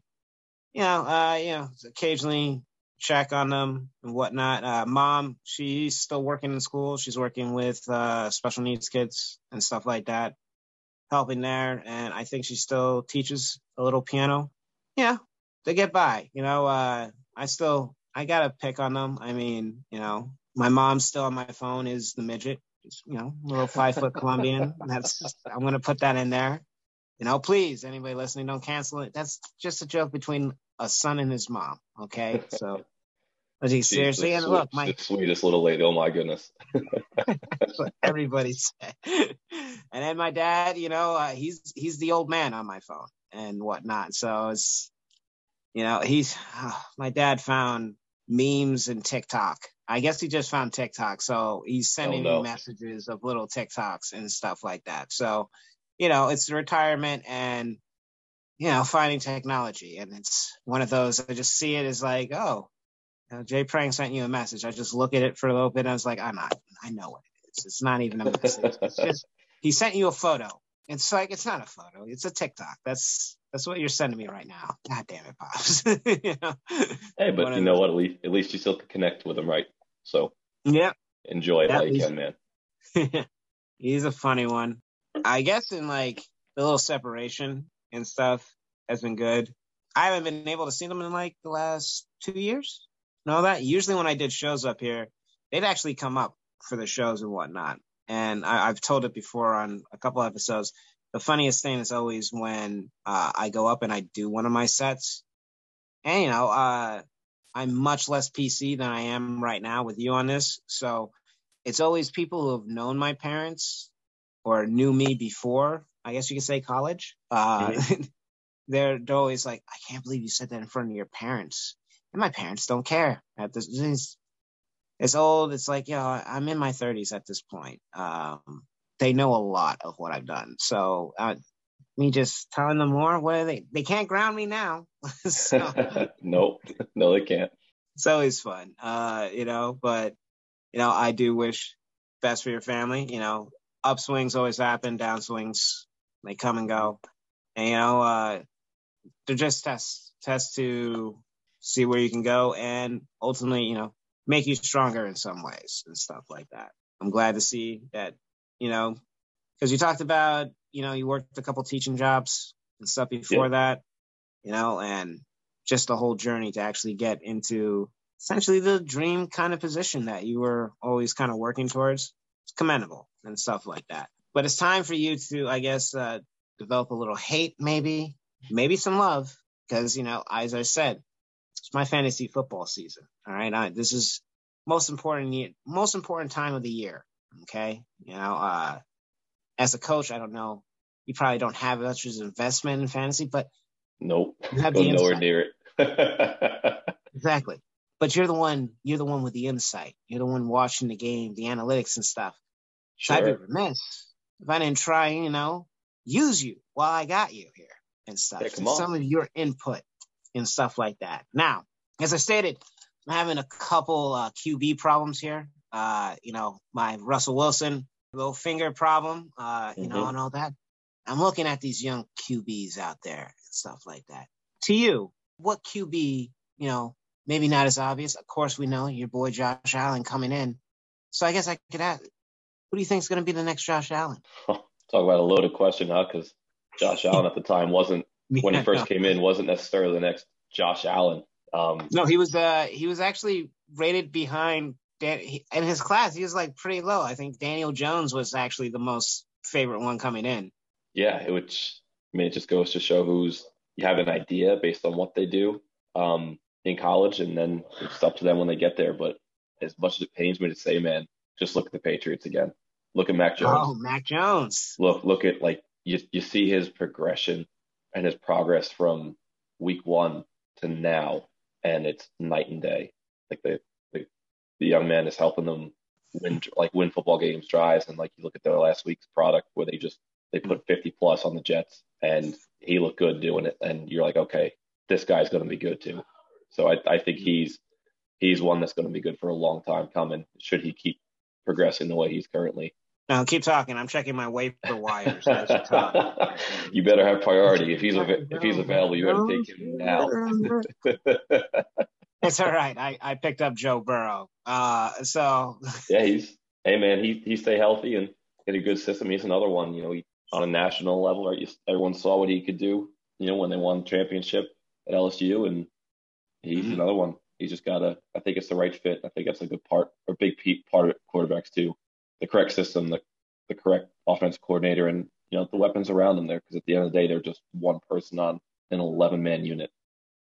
You know, uh, you know, occasionally check on them and whatnot. Uh, mom, she's still working in school. She's working with, uh, special needs kids and stuff like that, helping there. And I think she still teaches a little piano yeah, they get by. You know, uh, I still, I gotta pick on them. I mean, you know, my mom's still on my phone is the midget, Just, you know, little five foot Colombian. That's, I'm gonna put that in there. You know, please, anybody listening, don't cancel it. That's just a joke between a son and his mom. Okay, so. But he She's the seriously, and sweet- look, my the sweetest little lady. Oh my goodness. Everybody said. And then my dad, you know, uh, he's he's the old man on my phone and whatnot. So it's, you know, he's my dad found memes and TikTok. I guess he just found TikTok, so he's sending no. me messages of little TikToks and stuff like that. So, you know, it's retirement, and you know, finding technology. And it's one of those, I just see it as like, oh, know, Jay Prang sent you a message. I just look at it for a little bit and I was like, I'm not, I know what it is. It's not even a message. It's just, he sent you a photo. It's like, it's not a photo. It's a TikTok. That's, that's what you're sending me right now. God damn it, Pops. you know? Hey, but One you know what? At least, at least you still can connect with him, right? So Yeah. enjoy it At while you can, man. He's a funny one. I guess in like the little separation and stuff has been good. I haven't been able to see them in like the last two years. Know that? Usually when I did shows up here, they'd actually come up for the shows and whatnot. And I, I've told it before on a couple episodes. The funniest thing is always when uh, I go up and I do one of my sets. And you know, uh, I'm much less PC than I am right now with you on this. So it's always people who have known my parents or knew me before, I guess you could say college. Uh, they're, they're always like, I can't believe you said that in front of your parents. And my parents don't care at this. It's, it's old. It's like, you know, I'm in my 30s at this point. Um, they know a lot of what I've done. So, uh, me just telling them more, what are they? They can't ground me now. so, nope, no, they can't. it's always fun, uh, you know. But you know, I do wish best for your family. You know, upswings always happen, downswings they come and go, and you know, uh, they're just tests, tests to see where you can go, and ultimately, you know, make you stronger in some ways and stuff like that. I'm glad to see that, you know, because you talked about, you know, you worked a couple teaching jobs and stuff before that, you know, and just the whole journey to actually get into essentially the dream kind of position that you were always kind of working towards. It's commendable and stuff like that. But it's time for you to, I guess, uh, develop a little hate, maybe, maybe some love, because you know, as I said, it's my fantasy football season. All right, I, this is most important, most important time of the year. Okay, you know, uh, as a coach, I don't know, you probably don't have much as an investment in fantasy, but Nope, you have the nowhere near it. Exactly. But you're the one, you're the one with the insight. You're the one watching the game, the analytics and stuff. So I'd be remiss if I didn't try, you know, use you while I got you here and stuff. Yeah, come on. some of your input and stuff like that. Now, as I stated, I'm having a couple uh, QB problems here. Uh, you know, my Russell Wilson little finger problem, uh, you know, Mhm. and all that. I'm looking at these young QBs out there and stuff like that. To you, what QB, you know, maybe not as obvious. Of course, we know your boy Josh Allen coming in. So I guess I could ask, who do you think is going to be the next Josh Allen? Talk about a loaded question, huh? Because Josh Allen at the time wasn't when he first came in wasn't necessarily the next Josh Allen. Um, No, he was uh he was actually rated behind Dan he, in his class. He was like pretty low. I think Daniel Jones was actually the most favorite one coming in. yeah, which I mean, it just goes to show who's you have an idea based on what they do um, in college, and then it's up to them when they get there. But as much as it pains me to say, man, just look at the Patriots again. Look at Mac Jones. Oh, Mac Jones. Look, look at like you you see his progression and his progress from week one to now, and it's night and day. Like the the, the young man is helping them win like win football games, drives, and like you look at their last week's product where they just they put 50 plus on the Jets, and he looked good doing it, and you're like, okay, this guy's going to be good too. So I I think he's he's one that's going to be good for a long time coming. Should he keep progressing the way he's currently. No, keep talking. I'm checking my waiver wires you better have priority. If he's av- if he's available, you better take him now. It's all right. I, I picked up Joe Burrow. Uh, so yeah, he's hey man, he he stay healthy and get a good system. He's another one. You know, he on a national level, right? Everyone saw what he could do. You know, when they won the championship at LSU, and he's Mhm. another one. He's just got to. I think it's the right fit. I think that's a good part or big part of quarterbacks too. The correct system, the the correct offensive coordinator, and you know the weapons around them there. Because at the end of the day, they're just one person on an 11 man unit,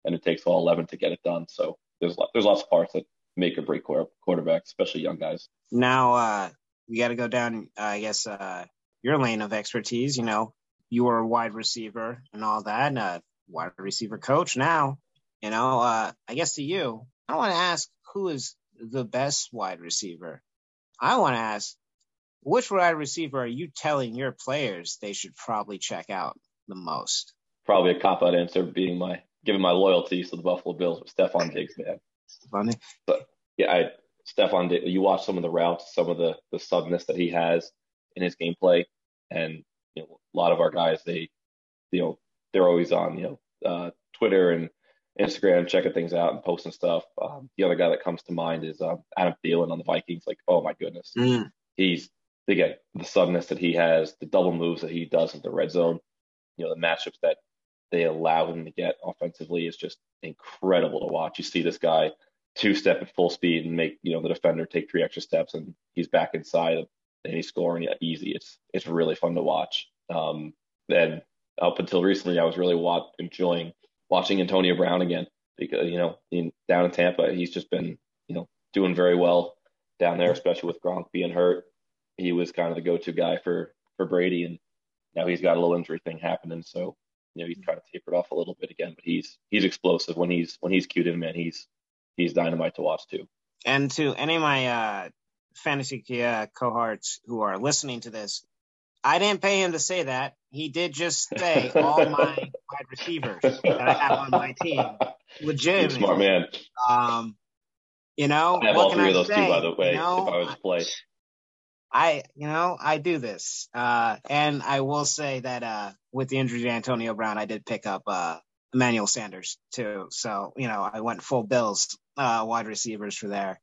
and it takes all 11 to get it done. So there's there's lots of parts that make or break quarter- quarterbacks, especially young guys. now uh, we got to go down, uh, I guess, uh, your lane of expertise. You know, you were a wide receiver and all that, and a wide receiver coach now. You know, uh, I guess to you, I want to ask who is the best wide receiver? I want to ask which wide receiver are you telling your players they should probably check out the most? probably a cop out answer being my giving my loyalty to the Buffalo Bills with Stefon Diggs, man. Funny. But yeah, I Stefon Diggs, you watch some of the routes, some of the the suddenness that he has in his gameplay, and you know, a lot of our guys, they, you know, they're always on, you know, uh, Twitter and Instagram, checking things out and posting stuff. Um, the other guy that comes to mind is um, Adam Thielen on the Vikings. Like, oh my goodness, Mm. he's again the suddenness that he has, the double moves that he does in the red zone. You know, the matchups that they allow him to get offensively is just incredible to watch. You see this guy two step at full speed and make you know the defender take three extra steps, and he's back inside and he's scoring easy. It's it's really fun to watch. Um, and up until recently, I was really wa- enjoying watching Antonio Brown again because you know in, down in Tampa, he's just been you know doing very well down there, especially with Gronk being hurt. He was kind of the go-to guy for for Brady, and now he's got a little injury thing happening, so you know he's kind of tapered off a little bit again. But he's he's explosive when he's when he's cued in, man. He's he's dynamite to watch too. And to any of my uh, fantasy uh, cohorts who are listening to this, I didn't pay him to say that. He did just say all my wide receivers that I have on my team. A smart man. Um, you know, I have all three of those say? too, by the way. You know, if I was to play, I, you know, I do this. Uh, and I will say that, uh, with the injury to Antonio Brown, I did pick up, uh, Emmanuel Sanders too. So, you know, I went full Bills, uh, wide receivers for there.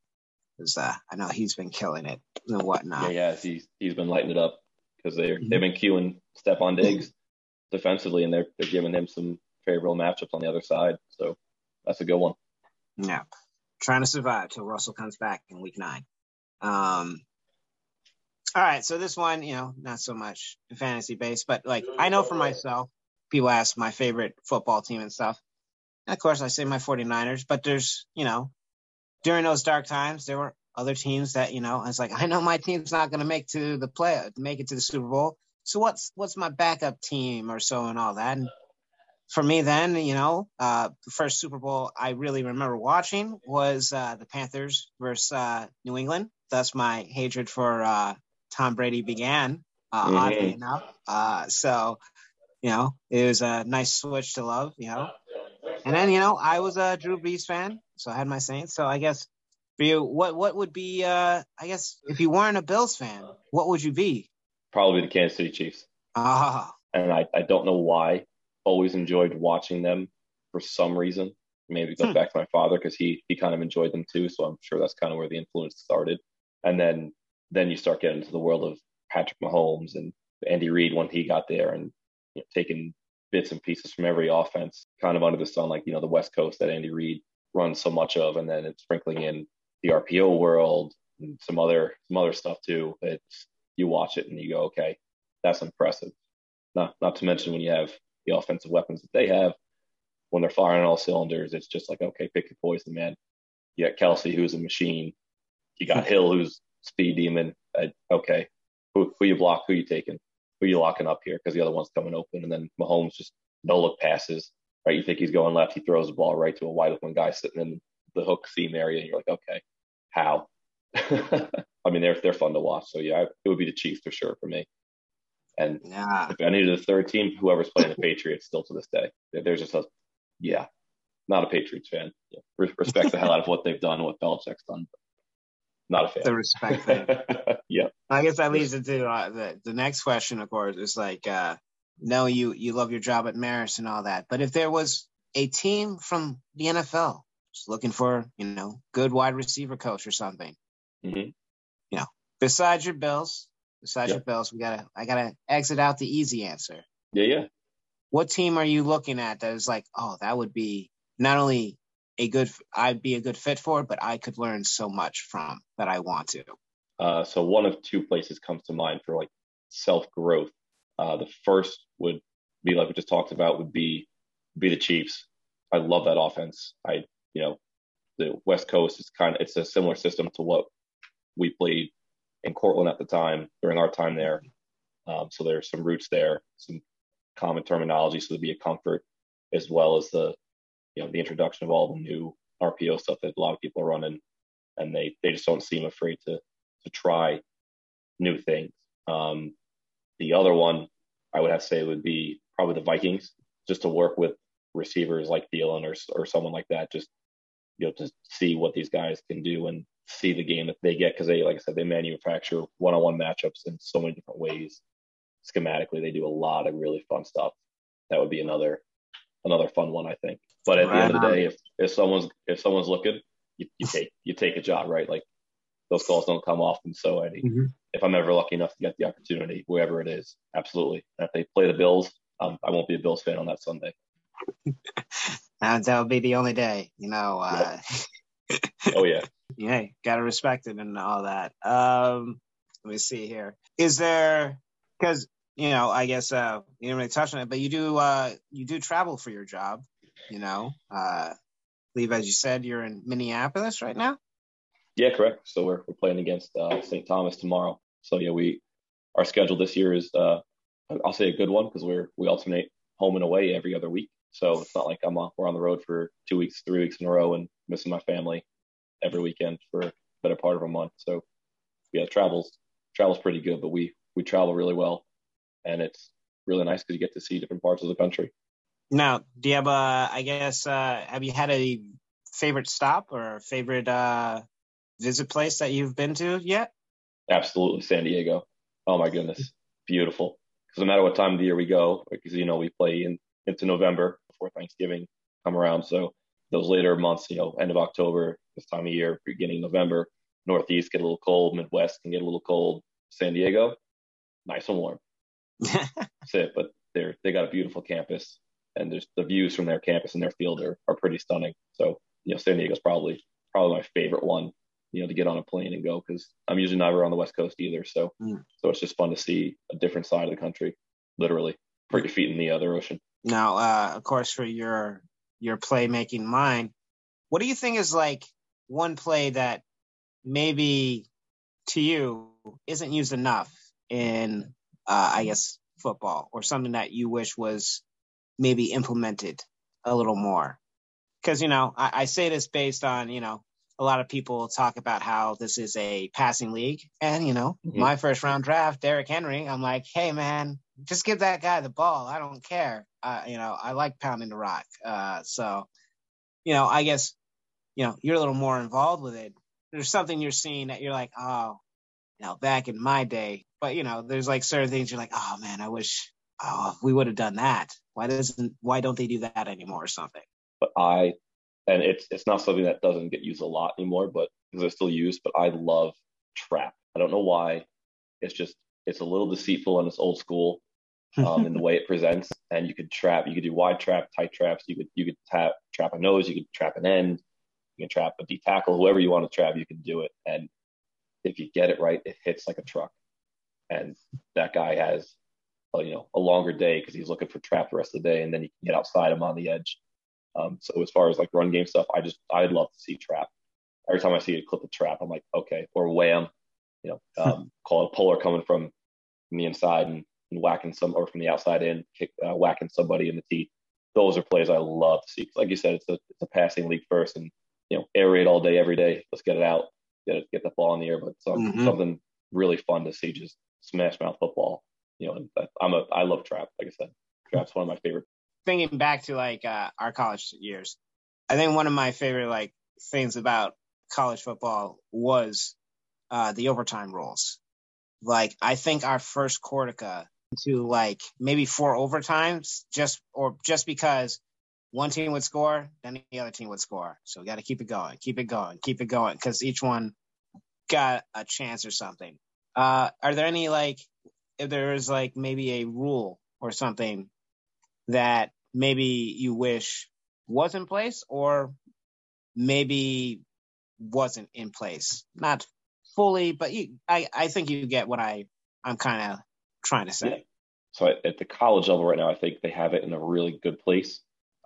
Cause, uh, I know he's been killing it and whatnot. yeah, yeah, he's he's been lighting it up because they're Mhm. they've been queuing Stefon Diggs defensively, and they're they're giving him some favorable matchups on the other side. So that's a good one. Yeah. Trying to survive till Russell comes back in week nine. Um, all right. So this one, you know, not so much fantasy based, but like I know for myself, people ask my favorite football team and stuff. And of course I say my 49ers, but there's, you know, during those dark times, there were other teams that, you know, I was like, I know my team's not going to make to the play, make it to the Super Bowl. So what's, what's my backup team or so and all that? And for me then, you know, uh, the first Super Bowl I really remember watching was uh, the Panthers versus uh, New England. That's my hatred for uh, Tom Brady began, uh, Mhm. oddly enough. Uh, so, you know, it was a nice switch to love, you know. And then, you know, I was a Drew Brees fan, so I had my Saints. So I guess for you, what what would be, uh, I guess, if you weren't a Bills fan, what would you be? Probably the Kansas City Chiefs, Ah, and I I don't know why. Always enjoyed watching them for some reason. Maybe it goes Hmm. back to my father because he he kind of enjoyed them too. So I'm sure that's kind of where the influence started. And then then you start getting into the world of Patrick Mahomes and Andy Reid when he got there and you know, taking bits and pieces from every offense kind of under the sun, like, you know, the West Coast that Andy Reid runs so much of. And then it's sprinkling in the RPO world and some other, some other stuff too. It's, you watch it and you go, okay, that's impressive. Not, not to mention when you have the offensive weapons that they have, when they're firing all cylinders, it's just like, okay, pick your poison, man. You got Kelce, who's a machine. You got Hill, who's speed demon. Uh, okay, who, who you block, who you taking, who you locking up here because the other one's coming open, and then Mahomes just no look passes. Right, you think he's going left, he throws the ball right to a wide open guy sitting in the hook seam area, and you're like, okay, how? I mean, they're they're fun to watch. So yeah, it would be the Chiefs for sure for me. And yeah. if I needed a third team, whoever's playing the Patriots still to this day. There's just a yeah, not a Patriots fan. Yeah. Re- Respect the hell out of what they've done, what Belichick's done. But not a fan. The respect thing. yeah. I guess that leads into uh, the the next question. Of course, is like, uh, no, you you love your job at Marist and all that, but if there was a team from the NFL just looking for you know good wide receiver coach or something, hmm besides your Bills, besides your Bills, we gotta I gotta exit out the easy answer. Yeah, yeah. What team are you looking at that is like, oh, that would be not only a good, I'd be a good fit for, but I could learn so much from that I want to. Uh, so one of two places comes to mind for like self growth. Uh, the first would be like we just talked about would be be the Chiefs. I love that offense. I you know the West Coast is kind of it's a similar system to what we played in Cortland at the time during our time there. Um, so there's some roots there, some common terminology, so there'd be a comfort as well as the you know the introduction of all the new RPO stuff that a lot of people are running, and they they just don't seem afraid to to try new things. Um, the other one I would have to say would be probably the Vikings. just to work with receivers like Thielen or or someone like that, just you know to see what these guys can do and see the game that they get because they, like I said, they manufacture one-on-one matchups in so many different ways. Schematically, they do a lot of really fun stuff. That would be another another fun one, I think. But at right the end of the day, if if someone's if someone's looking, you, you take you take a job, right? Like those calls don't come often. So I mm-hmm. if I'm ever lucky enough to get the opportunity, wherever it is, absolutely. And if they play the Bills, um, I won't be a Bills fan on that Sunday. that that would be the only day, you know. Uh, oh yeah. yeah, gotta respect it and all that. Um, let me see here. Is there because you know, I guess uh, you didn't really touch on it, but you do uh, you do travel for your job. You know, uh, believe as you said, you're in Minneapolis right now. Yeah, correct. So we're we're playing against uh, St. Thomas tomorrow. So yeah, we our schedule this year is uh, I'll say a good one because we're we alternate home and away every other week. So it's not like I'm off, we're on the road for two weeks, three weeks in a row, and missing my family every weekend for a better part of a month. So yeah, travels travels pretty good, but we we travel really well and it's really nice because you get to see different parts of the country. Now, do you have a? I guess uh, have you had a favorite stop or favorite uh, visit place that you've been to yet? Absolutely, San Diego. Oh my goodness, beautiful. Because no matter what time of the year we go, because you know we play in, into November before Thanksgiving come around, so those later months, you know, end of October, this time of year, beginning November, Northeast get a little cold, Midwest can get a little cold. San Diego, nice and warm. That's it. But they're they got a beautiful campus, and there's the views from their campus and their field are, are pretty stunning. So you know, San Diego's probably probably my favorite one. You know, to get on a plane and go because I'm usually never on the West Coast either. So mm. so it's just fun to see a different side of the country, literally, put your feet in the other ocean. Now, uh, of course, for your your playmaking mind, what do you think is like one play that maybe to you isn't used enough in uh, I guess, football or something that you wish was maybe implemented a little more? Because, you know, I, I say this based on, you know, a lot of people talk about how this is a passing league. And, you know, mm-hmm. my first round draft, Derrick Henry, I'm like, hey, man, just give that guy the ball. I don't care. Uh, you know, I like pounding the rock. Uh, so, you know, I guess, you know, you're a little more involved with it. There's something you're seeing that you're like, oh, you know, back in my day. But you know, there's like certain things you're like, oh man, I wish oh we would have done that. Why doesn't why don't they do that anymore or something? But I and it's it's not something that doesn't get used a lot anymore, but because I still use, but I love trap. I don't know why. It's just it's a little deceitful and it's old school um, in the way it presents. And you could trap, you could do wide trap, tight traps. You could you could tap trap a nose, you could trap an end, you can trap a D tackle, whoever you want to trap, you can do it. And if you get it right, it hits like a truck. And that guy has, uh, you know, a longer day because he's looking for trap the rest of the day, and then he can get outside him on the edge. Um, so as far as like run game stuff, I just I'd love to see trap. Every time I see a clip of trap, I'm like, okay, or wham, you know, um, call it a puller coming from, from the inside and, and, whacking some, or from the outside in, kick, uh, whacking somebody in the teeth. Those are plays I love to see. Like you said, it's a it's a passing league first, and you know, air raid all day, every day. Let's get it out get it, get the ball in the air, but some, mm-hmm. something really fun to see, just smash mouth football. You know, I'm a I love trap. Like I said, trap's one of my favorite. Thinking back to like uh, our college years, I think one of my favorite like things about college football was uh, the overtime rules. Like I think our first Cortica to like maybe four overtimes just or just because one team would score, then the other team would score. So we got to keep it going, keep it going, keep it going, because each one got a chance or something. Uh, are there any like, if there is like maybe a rule or something that maybe you wish was in place or maybe wasn't in place? Not fully, but you, I, I think you get what I, I'm kind of trying to say. Yeah. So at, the college level right now, I think they have it in a really good place.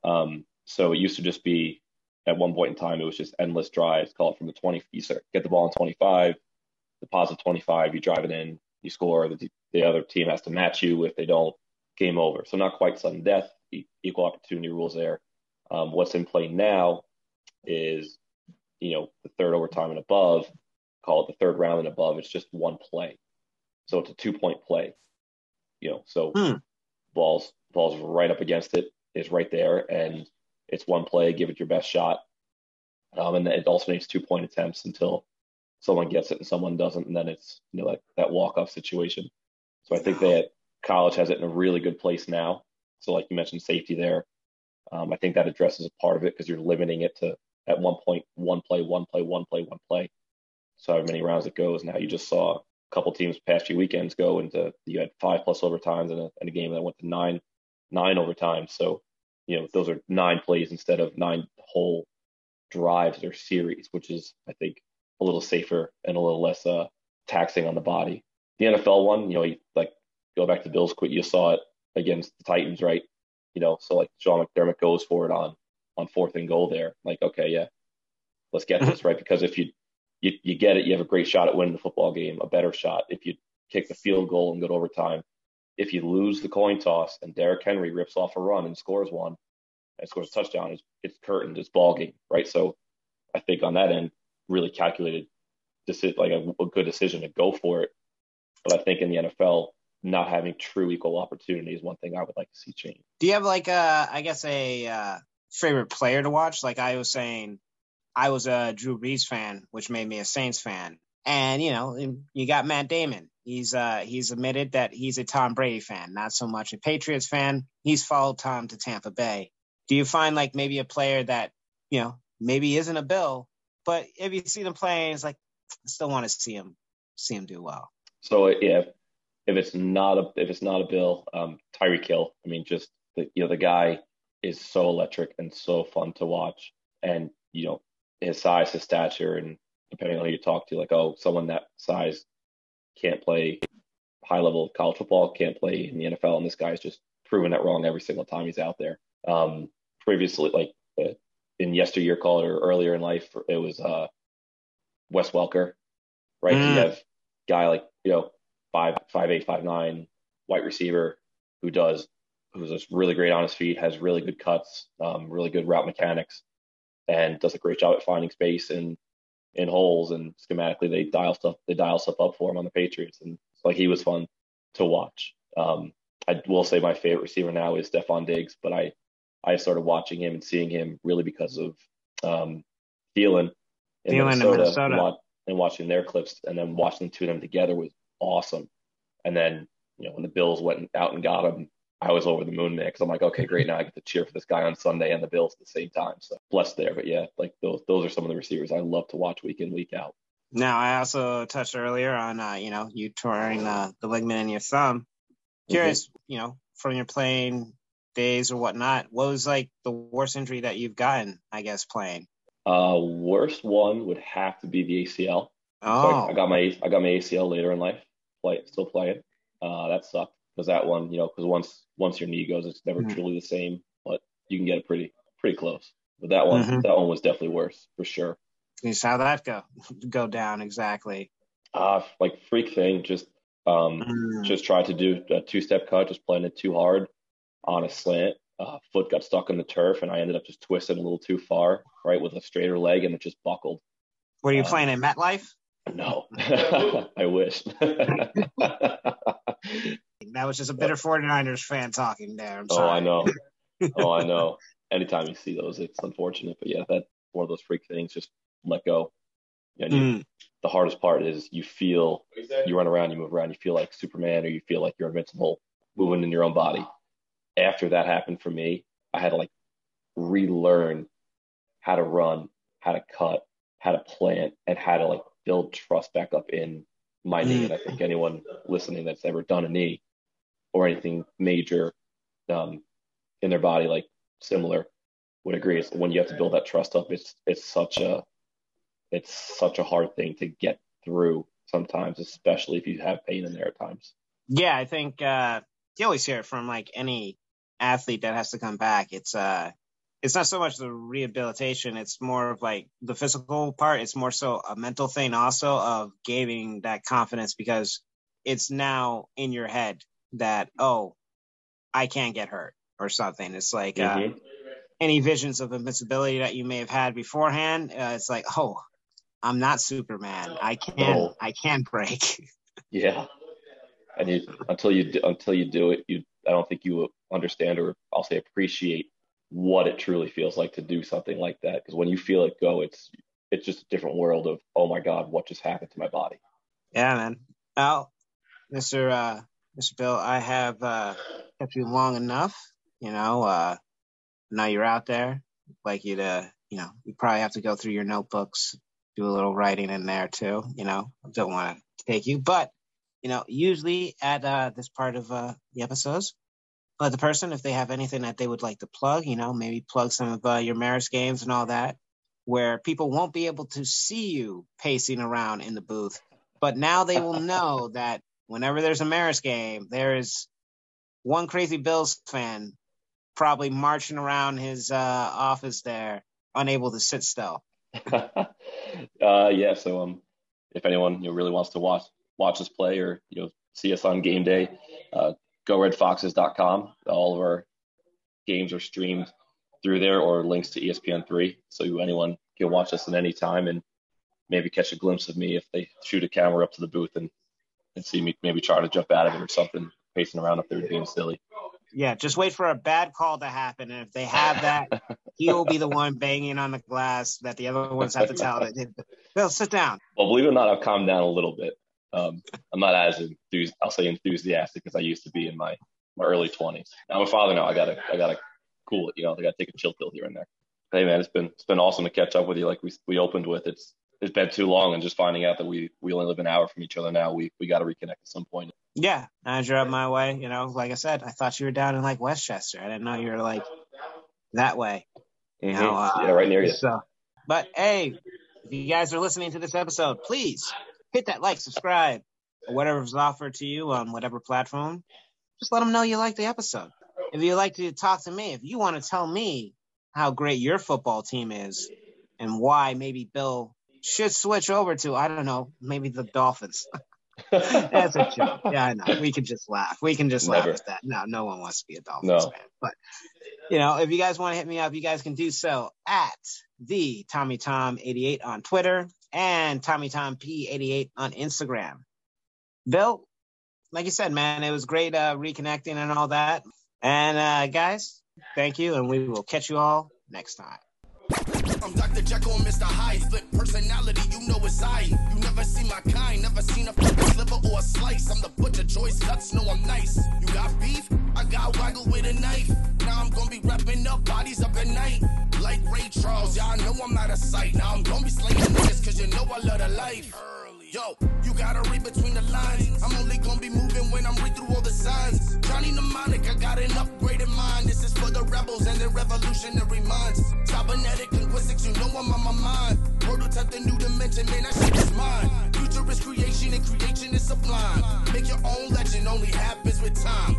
Um, so it used to just be at one point in time, it was just endless drives, call it from the 20, you get the ball in 25, deposit 25, you drive it in, you score, the, the other team has to match you. If they don't, game over. So not quite sudden death, equal opportunity rules there. Um, what's in play now is, you know, the third overtime and above, call it the third round and above, it's just one play. So it's a two point play, you know, so hmm. balls, balls right up against it is right there, and it's one play, give it your best shot, um, and it also makes two point attempts until someone gets it and someone doesn't, and then it's you know like that walk off situation. So I think that college has it in a really good place now. So like you mentioned, safety there. Um, I think that addresses a part of it because you're limiting it to at one point one play, one play, one play, one play. So however many rounds it goes. Now you just saw a couple teams past few weekends go into you had five plus overtimes in a, in a game that went to nine nine overtimes. So you know those are nine plays instead of nine whole drives or series, which is I think a little safer and a little less uh, taxing on the body. The NFL one, you know, you, like go back to Bills quit, you saw it against the Titans, right? You know, so like Sean McDermott goes for it on on fourth and goal there. Like, okay, yeah, let's get this right because if you you you get it, you have a great shot at winning the football game, a better shot. If you kick the field goal and go to overtime, if you lose the coin toss and Derrick Henry rips off a run and scores one and scores a touchdown, it's, it's curtained, it's ball game, right? So I think on that end, really calculated decision, like a, a good decision to go for it. But I think in the NFL, not having true equal opportunity is one thing I would like to see change. Do you have like a, I guess a uh, favorite player to watch? Like I was saying, I was a Drew Brees fan, which made me a Saints fan. And you know, you got Matt Damon. He's uh he's admitted that he's a Tom Brady fan, not so much a Patriots fan. He's followed Tom to Tampa Bay. Do you find like maybe a player that you know maybe isn't a Bill, but if you see them playing, it's like I still want to see him see him do well. So yeah, if it's not a if it's not a Bill, um, Tyreek Hill. I mean, just the, you know the guy is so electric and so fun to watch, and you know his size, his stature, and depending on who you talk to, like oh, someone that size can't play high level college football, can't play in the NFL, and this guy's just proven that wrong every single time he's out there. Um, previously, like in yesteryear call or earlier in life, it was uh, Wes Welker, right? Mm. You have guy like you know five five eight five nine white receiver who does who's just really great on his feet, has really good cuts, um, really good route mechanics, and does a great job at finding space and in holes and schematically they dial stuff they dial stuff up for him on the Patriots and like he was fun to watch. Um, I will say my favorite receiver now is Stefon Diggs, but I I started watching him and seeing him really because of um, Thielen in Minnesota, in Minnesota. And, and watching their clips and then watching the two of them together was awesome. And then, you know, when the Bills went out and got him, I was over the moon there because I'm like, okay, great. Now I get to cheer for this guy on Sunday and the Bills at the same time. So blessed there. But yeah, like those those are some of the receivers I love to watch week in, week out. Now I also touched earlier on uh, you know, you touring uh, the ligament in your thumb. Curious, mm-hmm. you know, from your playing days or whatnot, what was like the worst injury that you've gotten, I guess, playing? Uh worst one would have to be the ACL. Oh. So I, I, got my I got my ACL later in life. Play still playing. Uh, that sucked because that one, you know, because once once your knee goes, it's never mm-hmm. truly the same. But you can get it pretty pretty close. But that one mm-hmm. that one was definitely worse for sure. How that go go down exactly? Uh like freak thing. Just um mm. just tried to do a two step cut, just playing it too hard on a slant. Uh, foot got stuck in the turf, and I ended up just twisting a little too far, right, with a straighter leg, and it just buckled. Were you um, playing in MetLife? No, I wish. that was just a bitter 49ers fan talking there. I'm sorry. Oh, I know. Oh, I know. Anytime you see those, it's unfortunate. But yeah, that's one of those freak things. Just let go. And you, mm. the hardest part is you feel you run around, you move around, you feel like Superman, or you feel like you're invincible, moving in your own body. After that happened for me, I had to like relearn how to run, how to cut, how to plant, and how to like build trust back up in my knee. And I think anyone listening that's ever done a knee or anything major um, in their body, like similar, would agree. Is when you have to build that trust up, it's it's such a it's such a hard thing to get through sometimes, especially if you have pain in there at times. Yeah, I think uh, you always hear it from like any athlete that has to come back. It's uh it's not so much the rehabilitation it's more of like the physical part it's more so a mental thing also of gaining that confidence because it's now in your head that oh i can't get hurt or something it's like uh, mm-hmm. uh, any visions of invincibility that you may have had beforehand uh, it's like oh i'm not superman i can oh. i can't break yeah and you until you until you do it you I don't think you understand or I'll say appreciate what it truly feels like to do something like that. Because when you feel it go, it's it's just a different world of oh my god, what just happened to my body. Yeah, man. Well, Mister uh, Mister Bill, I have uh, kept you long enough. You know, uh, now you're out there. I'd like you to, you know, you probably have to go through your notebooks, do a little writing in there too. You know, I don't want to take you, but you know, usually at uh, this part of uh, the episodes, let the person, if they have anything that they would like to plug, you know, maybe plug some of uh, your Marist games and all that, where people won't be able to see you pacing around in the booth. But now they will know that whenever there's a Marist game, there is one crazy Bills fan probably marching around his uh, office there, unable to sit still. uh, yeah, so um, if anyone you know, really wants to watch watch us play or you know see us on game day, uh, goredfoxes.com. All of our games are streamed through there or links to ESPN3, so anyone can watch us at any time and maybe catch a glimpse of me if they shoot a camera up to the booth and, and see me maybe try to jump out of it or something, pacing around up there being silly. Yeah, just wait for a bad call to happen, and if they have that, he will be the one banging on the glass that the other ones have to tell that. they'll sit down. Well, believe it or not, I've calmed down a little bit. Um, I'm not as enthused, I'll say enthusiastic as I used to be in my, my early 20s. I'm a father now. I gotta I gotta cool it. You know, I gotta take a chill pill here and there. Hey man, it's been it's been awesome to catch up with you. Like we we opened with, it's it's been too long, and just finding out that we we only live an hour from each other now, we we got to reconnect at some point. Yeah, I drove my way. You know, like I said, I thought you were down in like Westchester. I didn't know you were like that way. You mm-hmm. know, uh, yeah, right near you. So, but hey, if you guys are listening to this episode, please hit that like, subscribe, or whatever's offered to you on whatever platform. Just let them know you like the episode. If you'd like to talk to me, if you want to tell me how great your football team is and why maybe Bill should switch over to, I don't know, maybe the Dolphins. That's a joke. Yeah, I know. We can just laugh. We can just Never. laugh at that. No, no one wants to be a Dolphins no. fan. But you know, if you guys want to hit me up, you guys can do so at the Tommy Tom 88 on Twitter and Tommy Tom P88 on Instagram. Bill, like you said, man, it was great uh, reconnecting and all that. And uh, guys, thank you, and we will catch you all next time. I'm Dr. Jekyll Mr. Hyde. Flip personality, know it's I. You never see my kind, never seen a sliver or a slice. I'm the butcher, choice cuts, know I'm nice. You got beef? I got waggle with a knife. Now I'm gonna be wrapping up bodies up at night. Like Ray Charles, y'all know I'm out of sight. Now I'm gonna be slaying niggas, cause you know I love the life. Yo, you gotta read between the lines. I'm only gonna be moving when I'm read through all the signs. Johnny Mnemonic, I got an upgraded mind. This is for the rebels and their revolutionary minds. Cybernetic linguistics, you know I'm on my mind. Prototype the new dimension, man, that shit is mine. Future is creation and creation is sublime. Make your own legend, only happens with time.